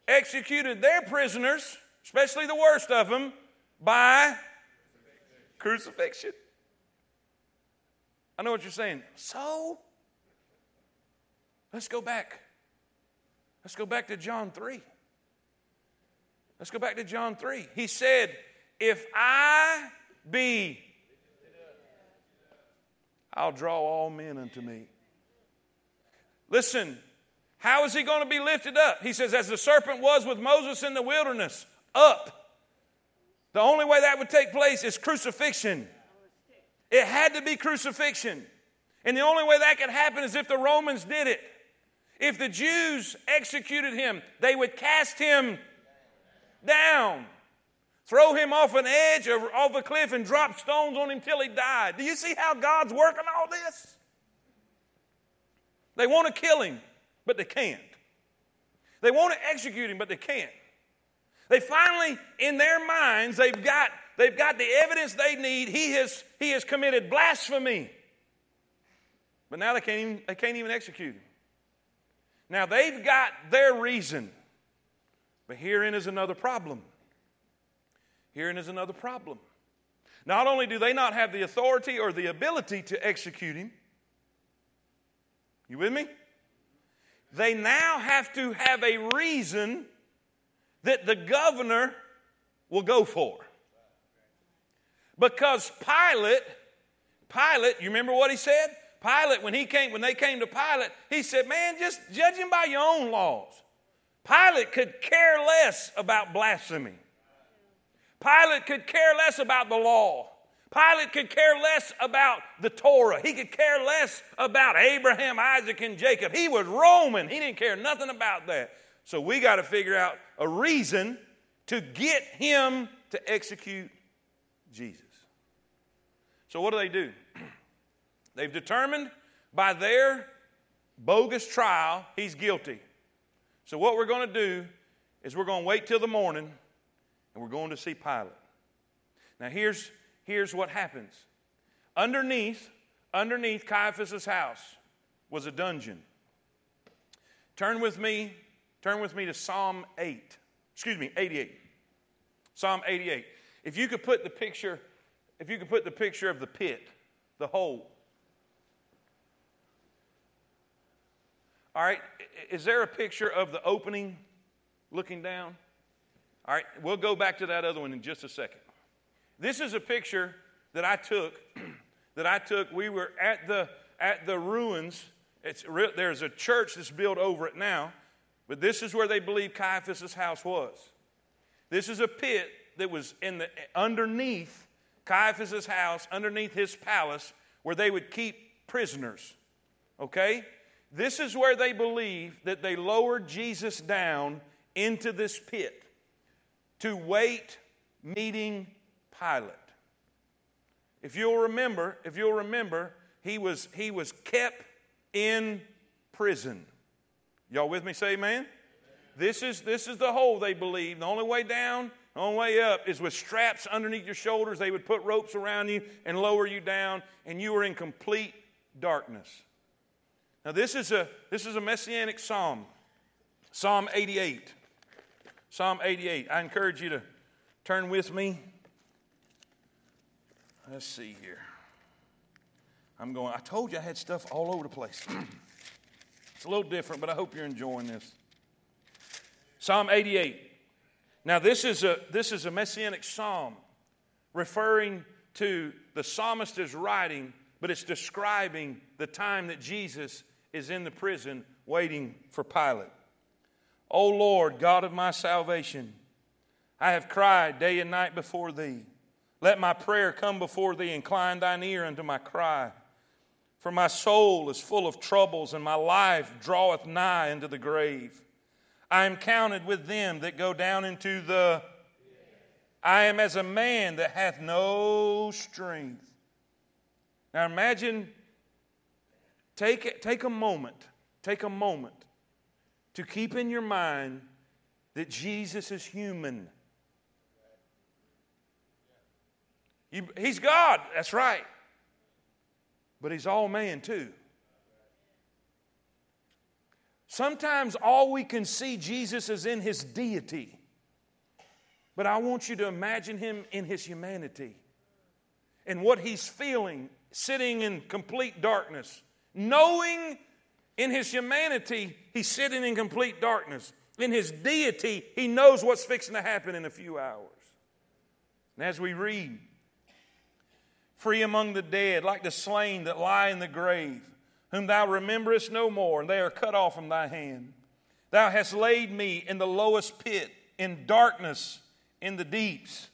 executed their prisoners, especially the worst of them, by crucifixion. I know what you're saying. So, let's go back. Let's go back to John 3. Let's go back to John 3. He said, If I be I'll draw all men unto me. Listen, how is he going to be lifted up? He says, as the serpent was with Moses in the wilderness, up. The only way that would take place is crucifixion. It had to be crucifixion. And the only way that could happen is if the Romans did it. If the Jews executed him, they would cast him down. Throw him off an edge or off a cliff and drop stones on him till he died. Do you see how God's working all this? They want to kill him, but they can't. They want to execute him, but they can't. They finally, in their minds, they've got, they've got the evidence they need. He has, he has committed blasphemy. But now they can't, even, they can't even execute him. Now they've got their reason. But herein is another problem. Herein is another problem. Not only do they not have the authority or the ability to execute him, you with me? They now have to have a reason that the governor will go for. Because Pilate, Pilate, you remember what he said? Pilate, when he came, when they came to Pilate, he said, Man, just judge him by your own laws. Pilate could care less about blasphemy. Pilate could care less about the law. Pilate could care less about the Torah. He could care less about Abraham, Isaac, and Jacob. He was Roman. He didn't care nothing about that. So we got to figure out a reason to get him to execute Jesus. So what do they do? They've determined by their bogus trial he's guilty. So what we're going to do is we're going to wait till the morning and we're going to see Pilate. Now here's here's what happens. Underneath underneath Caiaphas's house was a dungeon. Turn with me turn with me to Psalm 8. Excuse me, 88. Psalm 88. If you could put the picture if you could put the picture of the pit, the hole. All right, is there a picture of the opening looking down? All right, we'll go back to that other one in just a second. This is a picture that I took. that I took. We were at the at the ruins. It's there's a church that's built over it now, but this is where they believe Caiaphas's house was. This is a pit that was in the underneath Caiaphas's house, underneath his palace, where they would keep prisoners. Okay? This is where they believe that they lowered Jesus down into this pit to wait meeting Pilate. If you'll remember, if you'll remember, he was he was kept in prison. Y'all with me? Say amen. amen. This is this is the hole they believe. The only way down, the only way up is with straps underneath your shoulders. They would put ropes around you and lower you down, and you were in complete darkness. Now this is a this is a messianic psalm. Psalm 88. Psalm 88. I encourage you to turn with me. Let's see here. I'm going, I told you I had stuff all over the place. a little different, but I hope you're enjoying this. Psalm 88. Now, this is a, this is a messianic psalm referring to the psalmist is writing, but it's describing the time that Jesus is in the prison waiting for Pilate. O Lord, God of my salvation, I have cried day and night before thee. Let my prayer come before thee, incline thine ear unto my cry. For my soul is full of troubles, and my life draweth nigh into the grave. I am counted with them that go down into the. I am as a man that hath no strength. Now imagine, take, it. take a moment, take a moment to keep in your mind that Jesus is human. He's God, that's right. But he's all man too. Sometimes all we can see Jesus is in his deity. But I want you to imagine him in his humanity and what he's feeling, sitting in complete darkness, knowing in his humanity, he's sitting in complete darkness. In his deity, he knows what's fixing to happen in a few hours. And as we read, free among the dead, like the slain that lie in the grave, whom thou rememberest no more, and they are cut off from thy hand. Thou hast laid me in the lowest pit, in darkness, in the deeps.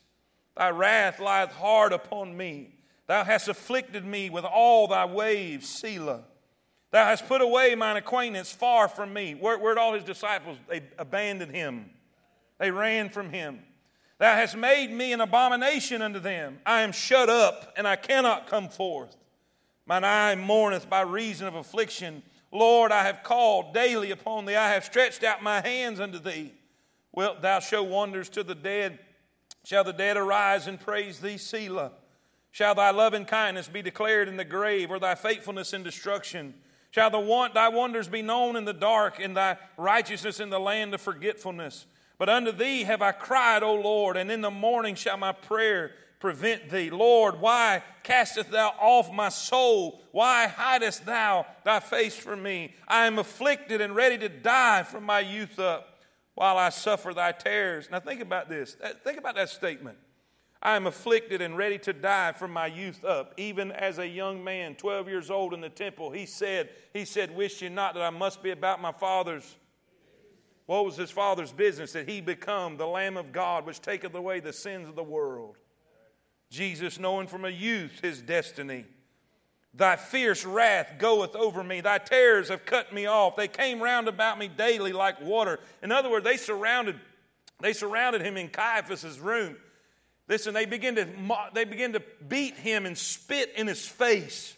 Thy wrath lieth hard upon me. Thou hast afflicted me with all thy waves, Selah. Thou hast put away mine acquaintance far from me. Where, where'd all his disciples? They abandoned him, they ran from him. Thou hast made me an abomination unto them. I am shut up, and I cannot come forth. Mine eye mourneth by reason of affliction. Lord, I have called daily upon thee. I have stretched out my hands unto thee. Wilt thou show wonders to the dead? Shall the dead arise and praise thee, Selah? Shall thy loving kindness be declared in the grave, or thy faithfulness in destruction? Shall the want, thy wonders be known in the dark, and thy righteousness in the land of forgetfulness? But unto thee have I cried, O Lord, and in the morning shall my prayer prevent thee. Lord, why castest thou off my soul? Why hidest thou thy face from me? I am afflicted and ready to die from my youth up while I suffer thy terrors. Now think about this. Think about that statement. I am afflicted and ready to die from my youth up. Even as a young man, 12 years old in the temple, he said, he said, Wish you not that I must be about my father's. What was his father's business? That he become the Lamb of God, which taketh away the sins of the world. Jesus, knowing from a youth his destiny. Thy fierce wrath goeth over me. Thy terrors have cut me off. They came round about me daily like water. In other words, they surrounded, they surrounded him in Caiaphas's room. Listen, they begin to they begin to beat him and spit in his face.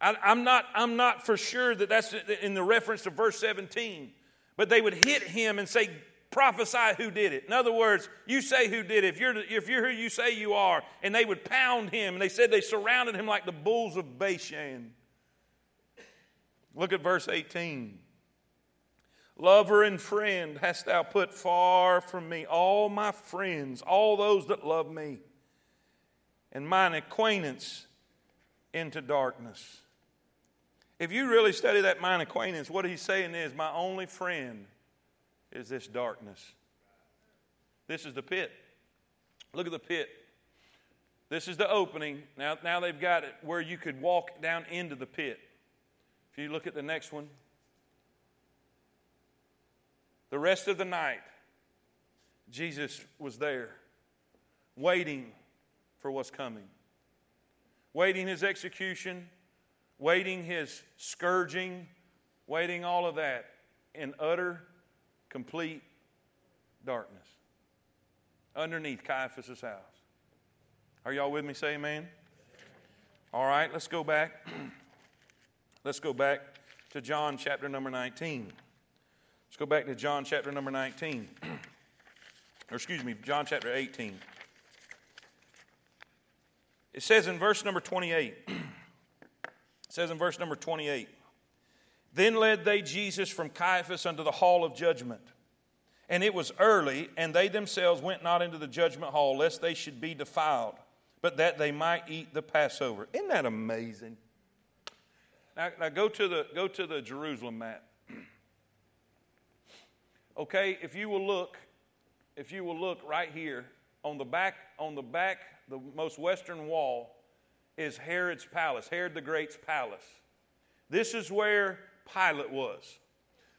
I, I'm not I'm not for sure that that's in the reference to verse 17, but they would hit him and say, prophesy who did it. In other words, you say who did it. If you're, if you're who you say you are, and they would pound him, and they said they surrounded him like the bulls of Bashan. Look at verse 18. Lover and friend hast thou put far from me, all my friends, all those that love me, and mine acquaintance into darkness. If you really study that mine acquaintance, what he's saying is, my only friend is this darkness. This is the pit. Look at the pit. This is the opening. Now, now they've got it where you could walk down into the pit. If you look at the next one, the rest of the night, Jesus was there, waiting for what's coming, waiting his execution, waiting his scourging, waiting all of that in utter complete darkness underneath Caiaphas' house. Are y'all with me? Say amen. All right, let's go back. let's go back to John chapter number 19. Let's go back to John chapter number 19. or excuse me, John chapter 18. It says in verse number 28. it says in verse number 28. Then led they Jesus from Caiaphas unto the hall of judgment. And it was early, and they themselves went not into the judgment hall, lest they should be defiled, but that they might eat the Passover. Isn't that amazing? Now, now go, to the, go to the Jerusalem map. okay, if you will look, if you will look right here, on the back, on the back, the most western wall is Herod's palace, Herod the Great's palace. This is where Pilate was.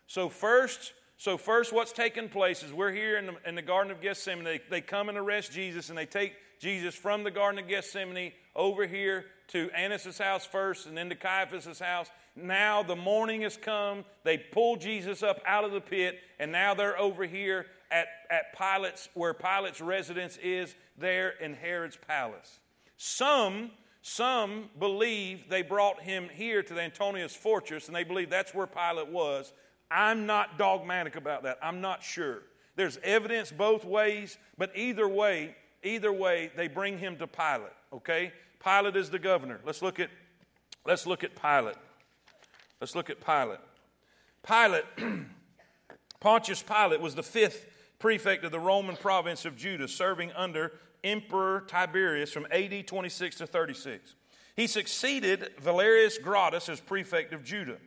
So first, so first, what's taking place is we're here in the, in the Garden of Gethsemane. They, they come and arrest Jesus, and they take Jesus from the Garden of Gethsemane over here to Annas' house first, and then to Caiaphas' house. Now the morning has come. They pull Jesus up out of the pit, and now they're over here at, at Pilate's, where Pilate's residence is, there in Herod's palace. Some some believe they brought him here to the Antonius fortress, and they believe that's where Pilate was. I'm not dogmatic about that. I'm not sure. There's evidence both ways, but either way, either way, they bring him to Pilate. Okay? Pilate is the governor. Let's look at let's look at Pilate. Let's look at Pilate. Pilate, Pontius Pilate was the fifth prefect of the Roman province of Judah, serving under Emperor Tiberius from AD 26 to 36. He succeeded Valerius Gratus as prefect of Judah.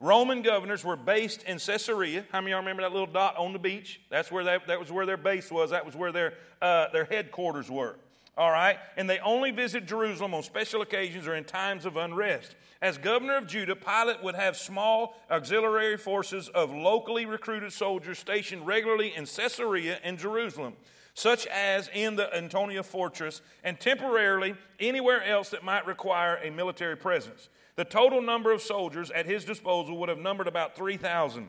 Roman governors were based in Caesarea. How many of y'all remember that little dot on the beach? That's where that, that was where their base was. That was where their, uh, their headquarters were. All right? And they only visit Jerusalem on special occasions or in times of unrest. As governor of Judah, Pilate would have small auxiliary forces of locally recruited soldiers stationed regularly in Caesarea and Jerusalem such as in the Antonia fortress, and temporarily anywhere else that might require a military presence. The total number of soldiers at his disposal would have numbered about 3,000.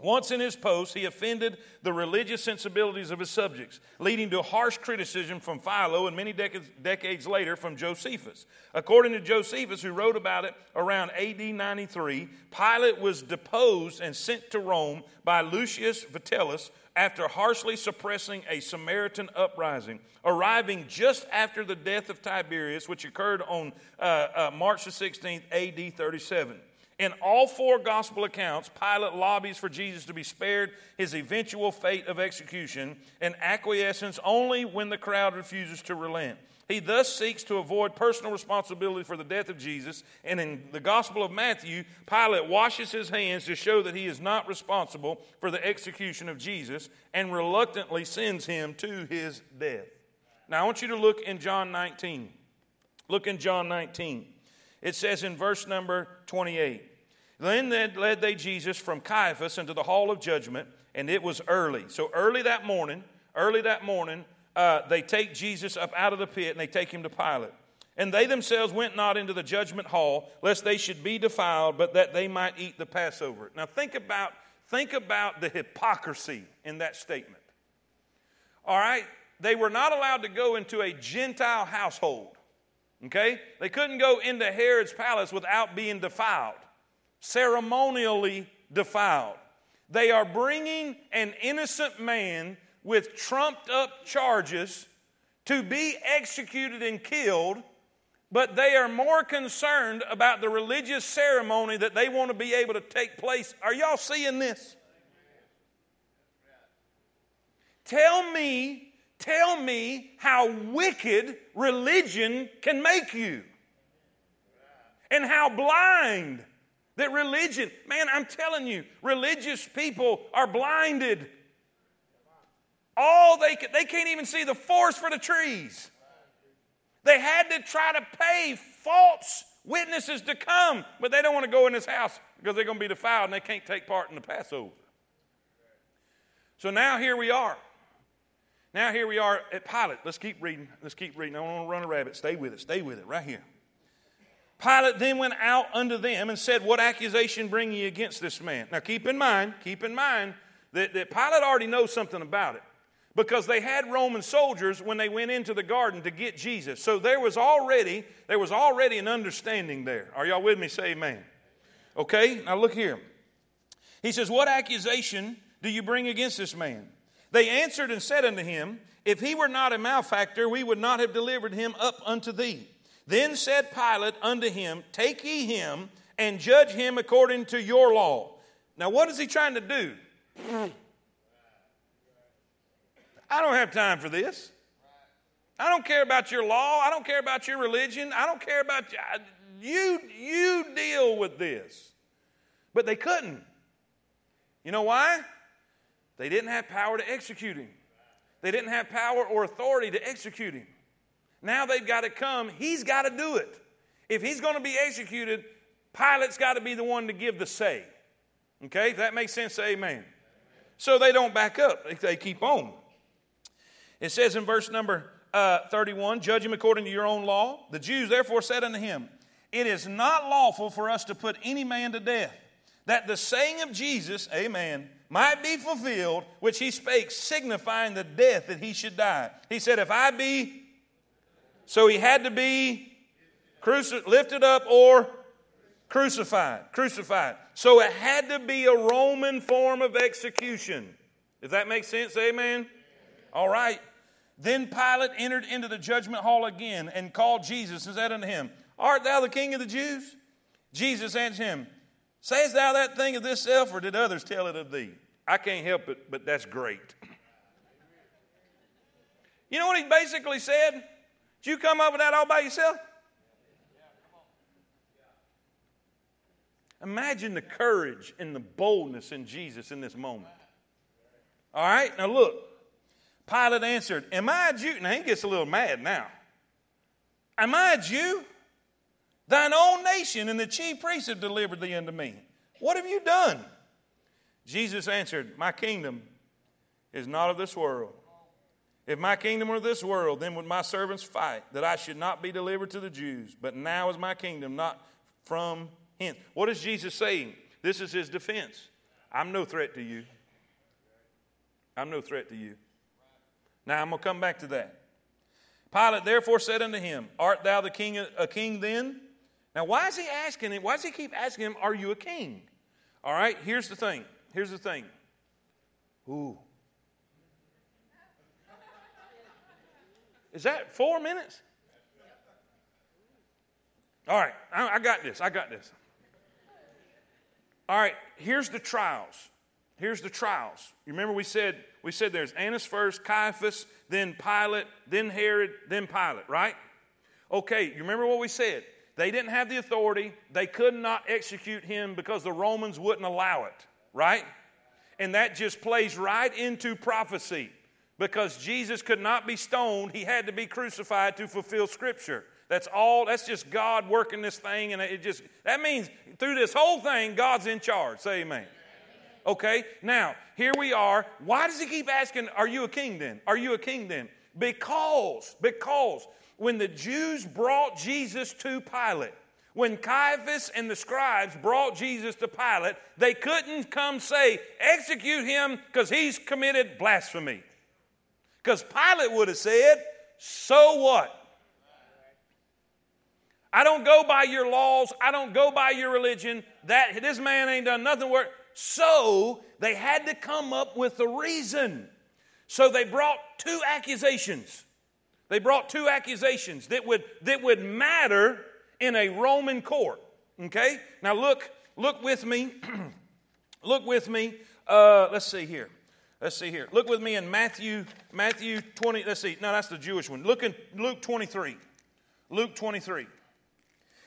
Once in his post, he offended the religious sensibilities of his subjects, leading to harsh criticism from Philo and many decades, decades, later from Josephus. According to Josephus, who wrote about it around AD 93, Pilate was deposed and sent to Rome by Lucius Vitellius, after harshly suppressing a Samaritan uprising, arriving just after the death of Tiberius, which occurred on uh, uh, March the 16th, AD 37. In all four gospel accounts, Pilate lobbies for Jesus to be spared his eventual fate of execution and acquiescence only when the crowd refuses to relent. He thus seeks to avoid personal responsibility for the death of Jesus. And in the Gospel of Matthew, Pilate washes his hands to show that he is not responsible for the execution of Jesus and reluctantly sends him to his death. Now, I want you to look in John 19. Look in John 19. It says in verse number 28 Then led they Jesus from Caiaphas into the hall of judgment and it was early. So early that morning, early that morning, uh, they take Jesus up out of the pit and they take him to Pilate. And they themselves went not into the judgment hall, lest they should be defiled, but that they might eat the Passover. Now think about, think about the hypocrisy in that statement. All right? They were not allowed to go into a Gentile household. Okay? They couldn't go into Herod's palace without being defiled, ceremonially defiled. They are bringing an innocent man with trumped up charges to be executed and killed, but they are more concerned about the religious ceremony that they want to be able to take place. Are y'all seeing this? Tell me, tell me how wicked religion can make you. And how blind that religion, man, I'm telling you, religious people are blinded. All they can, they can't even see the forest for the trees. They had to try to pay false witnesses to come, but they don't want to go in this house because they're going to be defiled and they can't take part in the Passover. So now here we are. Now here we are at Pilate. Let's keep reading. Let's keep reading. I don't want to run a rabbit. Stay with it. Stay with it right here. Pilate then went out unto them and said, What accusation bring ye against this man? Now keep in mind, keep in mind that, that Pilate already knows something about it because they had Roman soldiers when they went into the garden to get Jesus. So there was already, there was already an understanding there. Are y'all with me? Say amen. Okay, now look here. He says, What accusation do you bring against this man? They answered and said unto him, If he were not a malefactor, we would not have delivered him up unto thee. Then said Pilate unto him, Take ye him and judge him according to your law. Now, what is he trying to do? I don't have time for this. I don't care about your law. I don't care about your religion. I don't care about you. You deal with this. But they couldn't. You know why? They didn't have power to execute him. They didn't have power or authority to execute him. Now they've got to come. He's got to do it. If he's going to be executed, Pilate's got to be the one to give the say. Okay, if that makes sense, say amen. So they don't back up, they keep on. It says in verse number uh, 31 Judge him according to your own law. The Jews therefore said unto him, It is not lawful for us to put any man to death, that the saying of Jesus, amen, might be fulfilled, which he spake, signifying the death that he should die. He said, If I be, so he had to be cruci- lifted up or crucified. Crucified. So it had to be a Roman form of execution. Does that make sense? Amen? All right. Then Pilate entered into the judgment hall again and called Jesus and said unto him, Art thou the king of the Jews? Jesus answered him, Sayest thou that thing of thyself, or did others tell it of thee? I can't help it, but that's great. You know what he basically said? Did you come up with that all by yourself? Imagine the courage and the boldness in Jesus in this moment. All right, now look. Pilate answered, Am I a Jew? Now he gets a little mad now. Am I a Jew? Thine own nation and the chief priests have delivered thee unto me. What have you done? Jesus answered, My kingdom is not of this world. If my kingdom were this world, then would my servants fight that I should not be delivered to the Jews. But now is my kingdom not from him. What is Jesus saying? This is his defense. I'm no threat to you. I'm no threat to you. Now I'm going to come back to that. Pilate therefore said unto him, Art thou the king, a king then? Now, why is he asking him? Why does he keep asking him, Are you a king? All right, here's the thing. Here's the thing. Ooh. Is that four minutes? All right, I, got this. I got this. All right, here's the trials. Here's the trials. You remember we said we said there's Annas first, Caiaphas, then Pilate, then Herod, then Pilate, right? Okay, you remember what we said? They didn't have the authority. They could not execute him because the Romans wouldn't allow it, right? And that just plays right into prophecy. Because Jesus could not be stoned, he had to be crucified to fulfill Scripture. That's all, that's just God working this thing, and it just, that means through this whole thing, God's in charge. Say amen. Okay, now here we are. Why does he keep asking, Are you a king then? Are you a king then? Because, because when the Jews brought Jesus to Pilate, when Caiaphas and the scribes brought Jesus to Pilate, they couldn't come say, execute him because he's committed blasphemy. Because Pilate would have said, so what? I don't go by your laws. I don't go by your religion. That this man ain't done nothing work. So they had to come up with a reason. So they brought two accusations. They brought two accusations that would, that would matter in a Roman court. Okay? Now look, look with me. look with me. Uh, let's see here. Let's see here. Look with me in Matthew, Matthew 20. Let's see. No, that's the Jewish one. Look in Luke 23. Luke 23.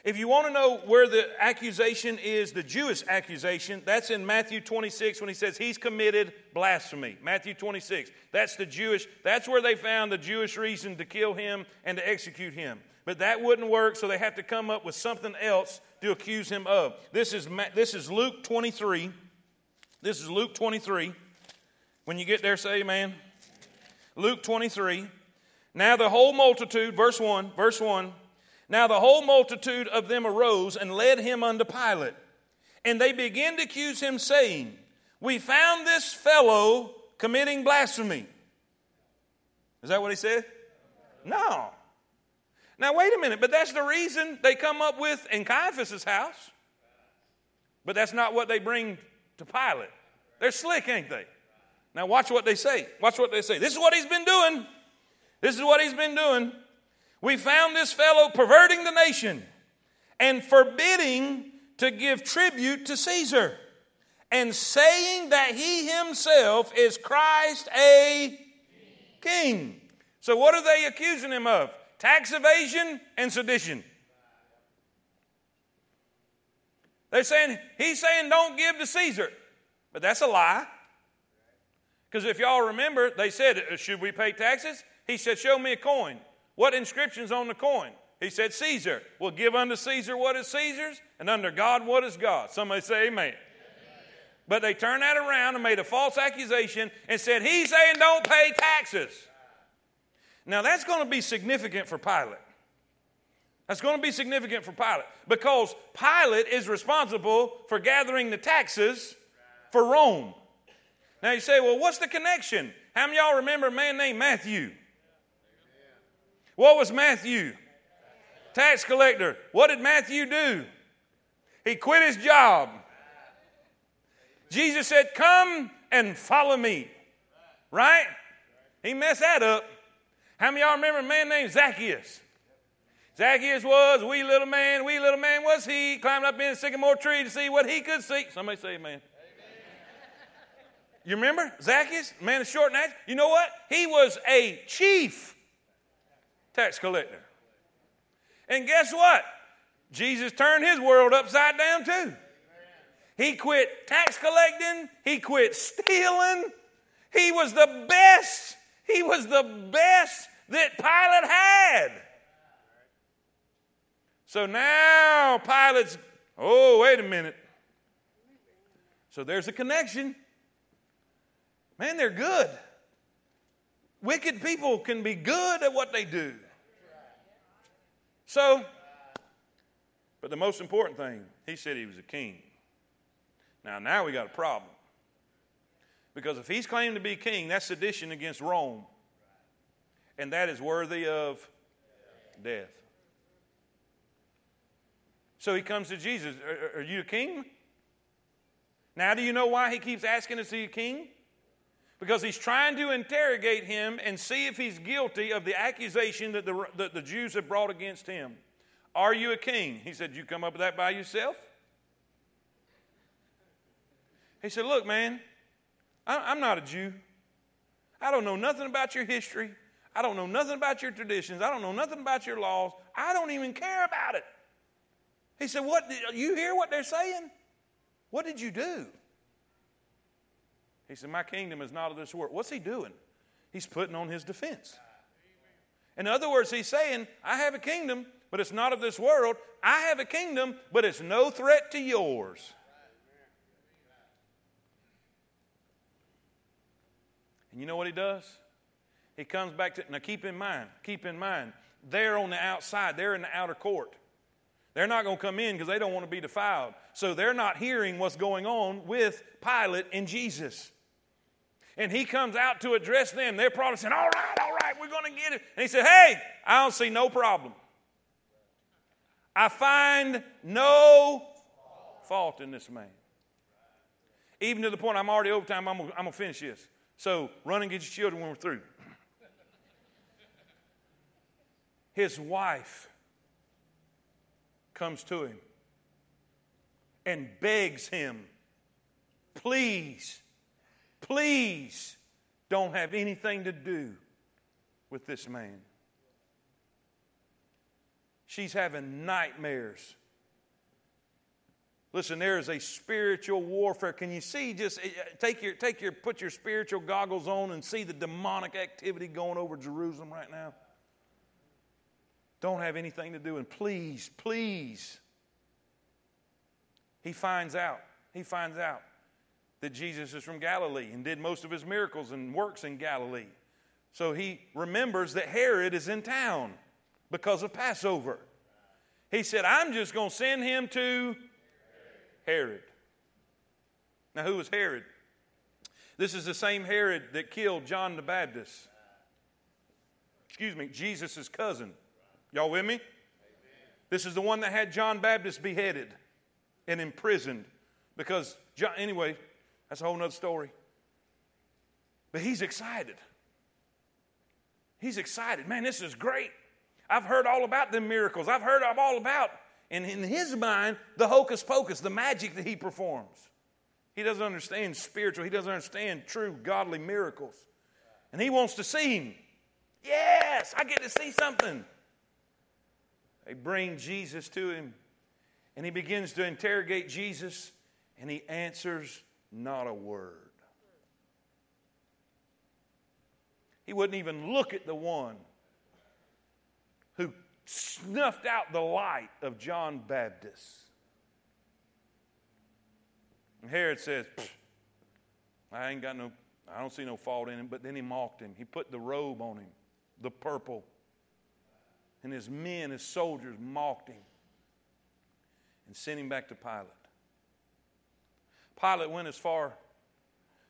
If you want to know where the accusation is, the Jewish accusation, that's in Matthew 26 when he says he's committed blasphemy. Matthew 26. That's the Jewish, that's where they found the Jewish reason to kill him and to execute him. But that wouldn't work, so they have to come up with something else to accuse him of. This is, this is Luke 23. This is Luke 23. When you get there, say amen. Luke 23. Now the whole multitude, verse 1, verse 1 now the whole multitude of them arose and led him unto Pilate. And they began to accuse him, saying, We found this fellow committing blasphemy. Is that what he said? No. Now, wait a minute, but that's the reason they come up with in Caiaphas' house. But that's not what they bring to Pilate. They're slick, ain't they? Now, watch what they say. Watch what they say. This is what he's been doing. This is what he's been doing. We found this fellow perverting the nation and forbidding to give tribute to Caesar and saying that he himself is Christ a king. So, what are they accusing him of? Tax evasion and sedition. They're saying, he's saying don't give to Caesar. But that's a lie. Because if y'all remember, they said, uh, Should we pay taxes? He said, Show me a coin. What inscription's on the coin? He said, Caesar. Well, give unto Caesar what is Caesar's, and under God what is God. Somebody say amen. amen. But they turned that around and made a false accusation and said, He's saying don't pay taxes. Now that's going to be significant for Pilate. That's going to be significant for Pilate because Pilate is responsible for gathering the taxes for Rome. Now you say, well, what's the connection? How many y'all remember a man named Matthew? What was Matthew? Tax collector. What did Matthew do? He quit his job. Jesus said, Come and follow me. Right? He messed that up. How many y'all remember a man named Zacchaeus? Zacchaeus was wee little man, wee little man was he, climbed up in a sycamore tree to see what he could see. Somebody say amen. You remember Zacchaeus, man of short and You know what? He was a chief tax collector. And guess what? Jesus turned his world upside down too. He quit tax collecting, he quit stealing. He was the best, he was the best that Pilate had. So now Pilate's, oh, wait a minute. So there's a connection. Man, they're good. Wicked people can be good at what they do. So, but the most important thing, he said he was a king. Now, now we got a problem. Because if he's claimed to be king, that's sedition against Rome. And that is worthy of death. So he comes to Jesus. Are, are you a king? Now, do you know why he keeps asking, Is he a king? Because he's trying to interrogate him and see if he's guilty of the accusation that the, that the Jews have brought against him. Are you a king? He said, You come up with that by yourself? He said, Look, man, I'm not a Jew. I don't know nothing about your history. I don't know nothing about your traditions. I don't know nothing about your laws. I don't even care about it. He said, What? You hear what they're saying? What did you do? He said, My kingdom is not of this world. What's he doing? He's putting on his defense. In other words, he's saying, I have a kingdom, but it's not of this world. I have a kingdom, but it's no threat to yours. And you know what he does? He comes back to, now keep in mind, keep in mind, they're on the outside, they're in the outer court. They're not going to come in because they don't want to be defiled. So they're not hearing what's going on with Pilate and Jesus. And he comes out to address them. They're probably saying, All right, all right, we're going to get it. And he said, Hey, I don't see no problem. I find no fault in this man. Even to the point I'm already over time, I'm going to finish this. So run and get your children when we're through. His wife comes to him and begs him, please, please don't have anything to do with this man. She's having nightmares. Listen, there is a spiritual warfare. Can you see? Just eh, eh, take your, take your, put your spiritual goggles on and see the demonic activity going over Jerusalem right now don't have anything to do. And please, please, he finds out. He finds out that Jesus is from Galilee and did most of his miracles and works in Galilee. So he remembers that Herod is in town because of Passover. He said, I'm just going to send him to Herod. Now, who was Herod? This is the same Herod that killed John the Baptist. Excuse me, Jesus' cousin. Y'all with me? This is the one that had John Baptist beheaded and imprisoned because, John, anyway, that's a whole nother story. But he's excited. He's excited. Man, this is great. I've heard all about them miracles. I've heard all about, and in his mind, the hocus pocus, the magic that he performs. He doesn't understand spiritual, he doesn't understand true godly miracles. And he wants to see him. Yes, I get to see something. They bring Jesus to him, and he begins to interrogate Jesus, and he answers not a word. He wouldn't even look at the one who snuffed out the light of John Baptist. And Herod says, I ain't got no, I don't see no fault in him. But then he mocked him. He put the robe on him, the purple and his men, his soldiers, mocked him and sent him back to Pilate. Pilate went as far,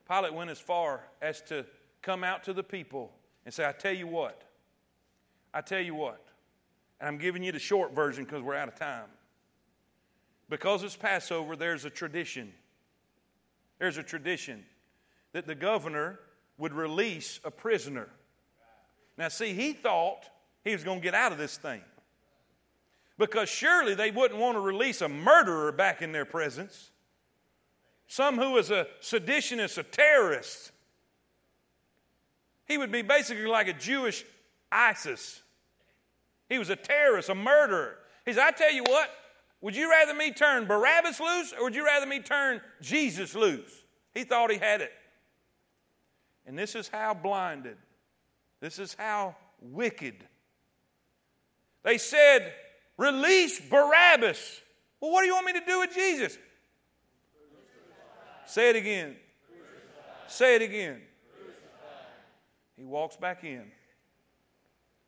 Pilate went as far as to come out to the people and say, I tell you what, I tell you what, and I'm giving you the short version because we're out of time. Because it's Passover, there's a tradition. There's a tradition that the governor would release a prisoner. Now, see, he thought he was going to get out of this thing. Because surely they wouldn't want to release a murderer back in their presence. Some who is a seditionist, a terrorist. He would be basically like a Jewish ISIS. He was a terrorist, a murderer. He said, I tell you what, would you rather me turn Barabbas loose or would you rather me turn Jesus loose? He thought he had it. And this is how blinded, this is how wicked they said, Release Barabbas. Well, what do you want me to do with Jesus? Say it again. Say it again. He walks back in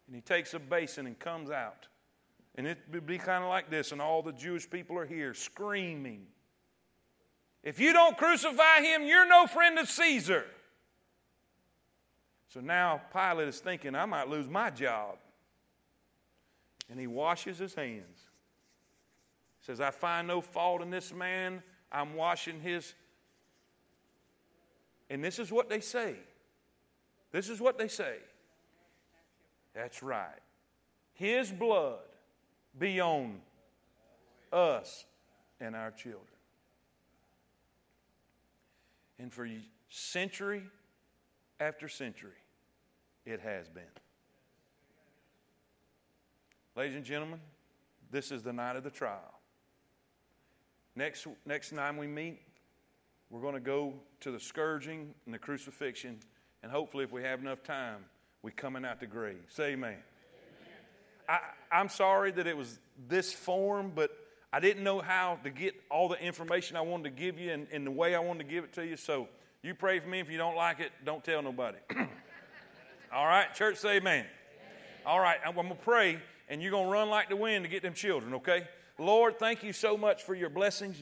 and he takes a basin and comes out. And it would be kind of like this, and all the Jewish people are here screaming. If you don't crucify him, you're no friend of Caesar. So now Pilate is thinking, I might lose my job and he washes his hands. He says, I find no fault in this man. I'm washing his. And this is what they say. This is what they say. That's right. His blood be on us and our children. And for century after century, it has been. Ladies and gentlemen, this is the night of the trial. Next, next time we meet, we're going to go to the scourging and the crucifixion, and hopefully, if we have enough time, we coming out the grave. Say amen. I, I'm sorry that it was this form, but I didn't know how to get all the information I wanted to give you and, in the way I wanted to give it to you. So You pray for me. If you don't like it, don't tell nobody. All right, church, say amen. amen. All right, I'm going to pray, and you're going to run like the wind to get them children, okay? Lord, thank you so much for your blessings.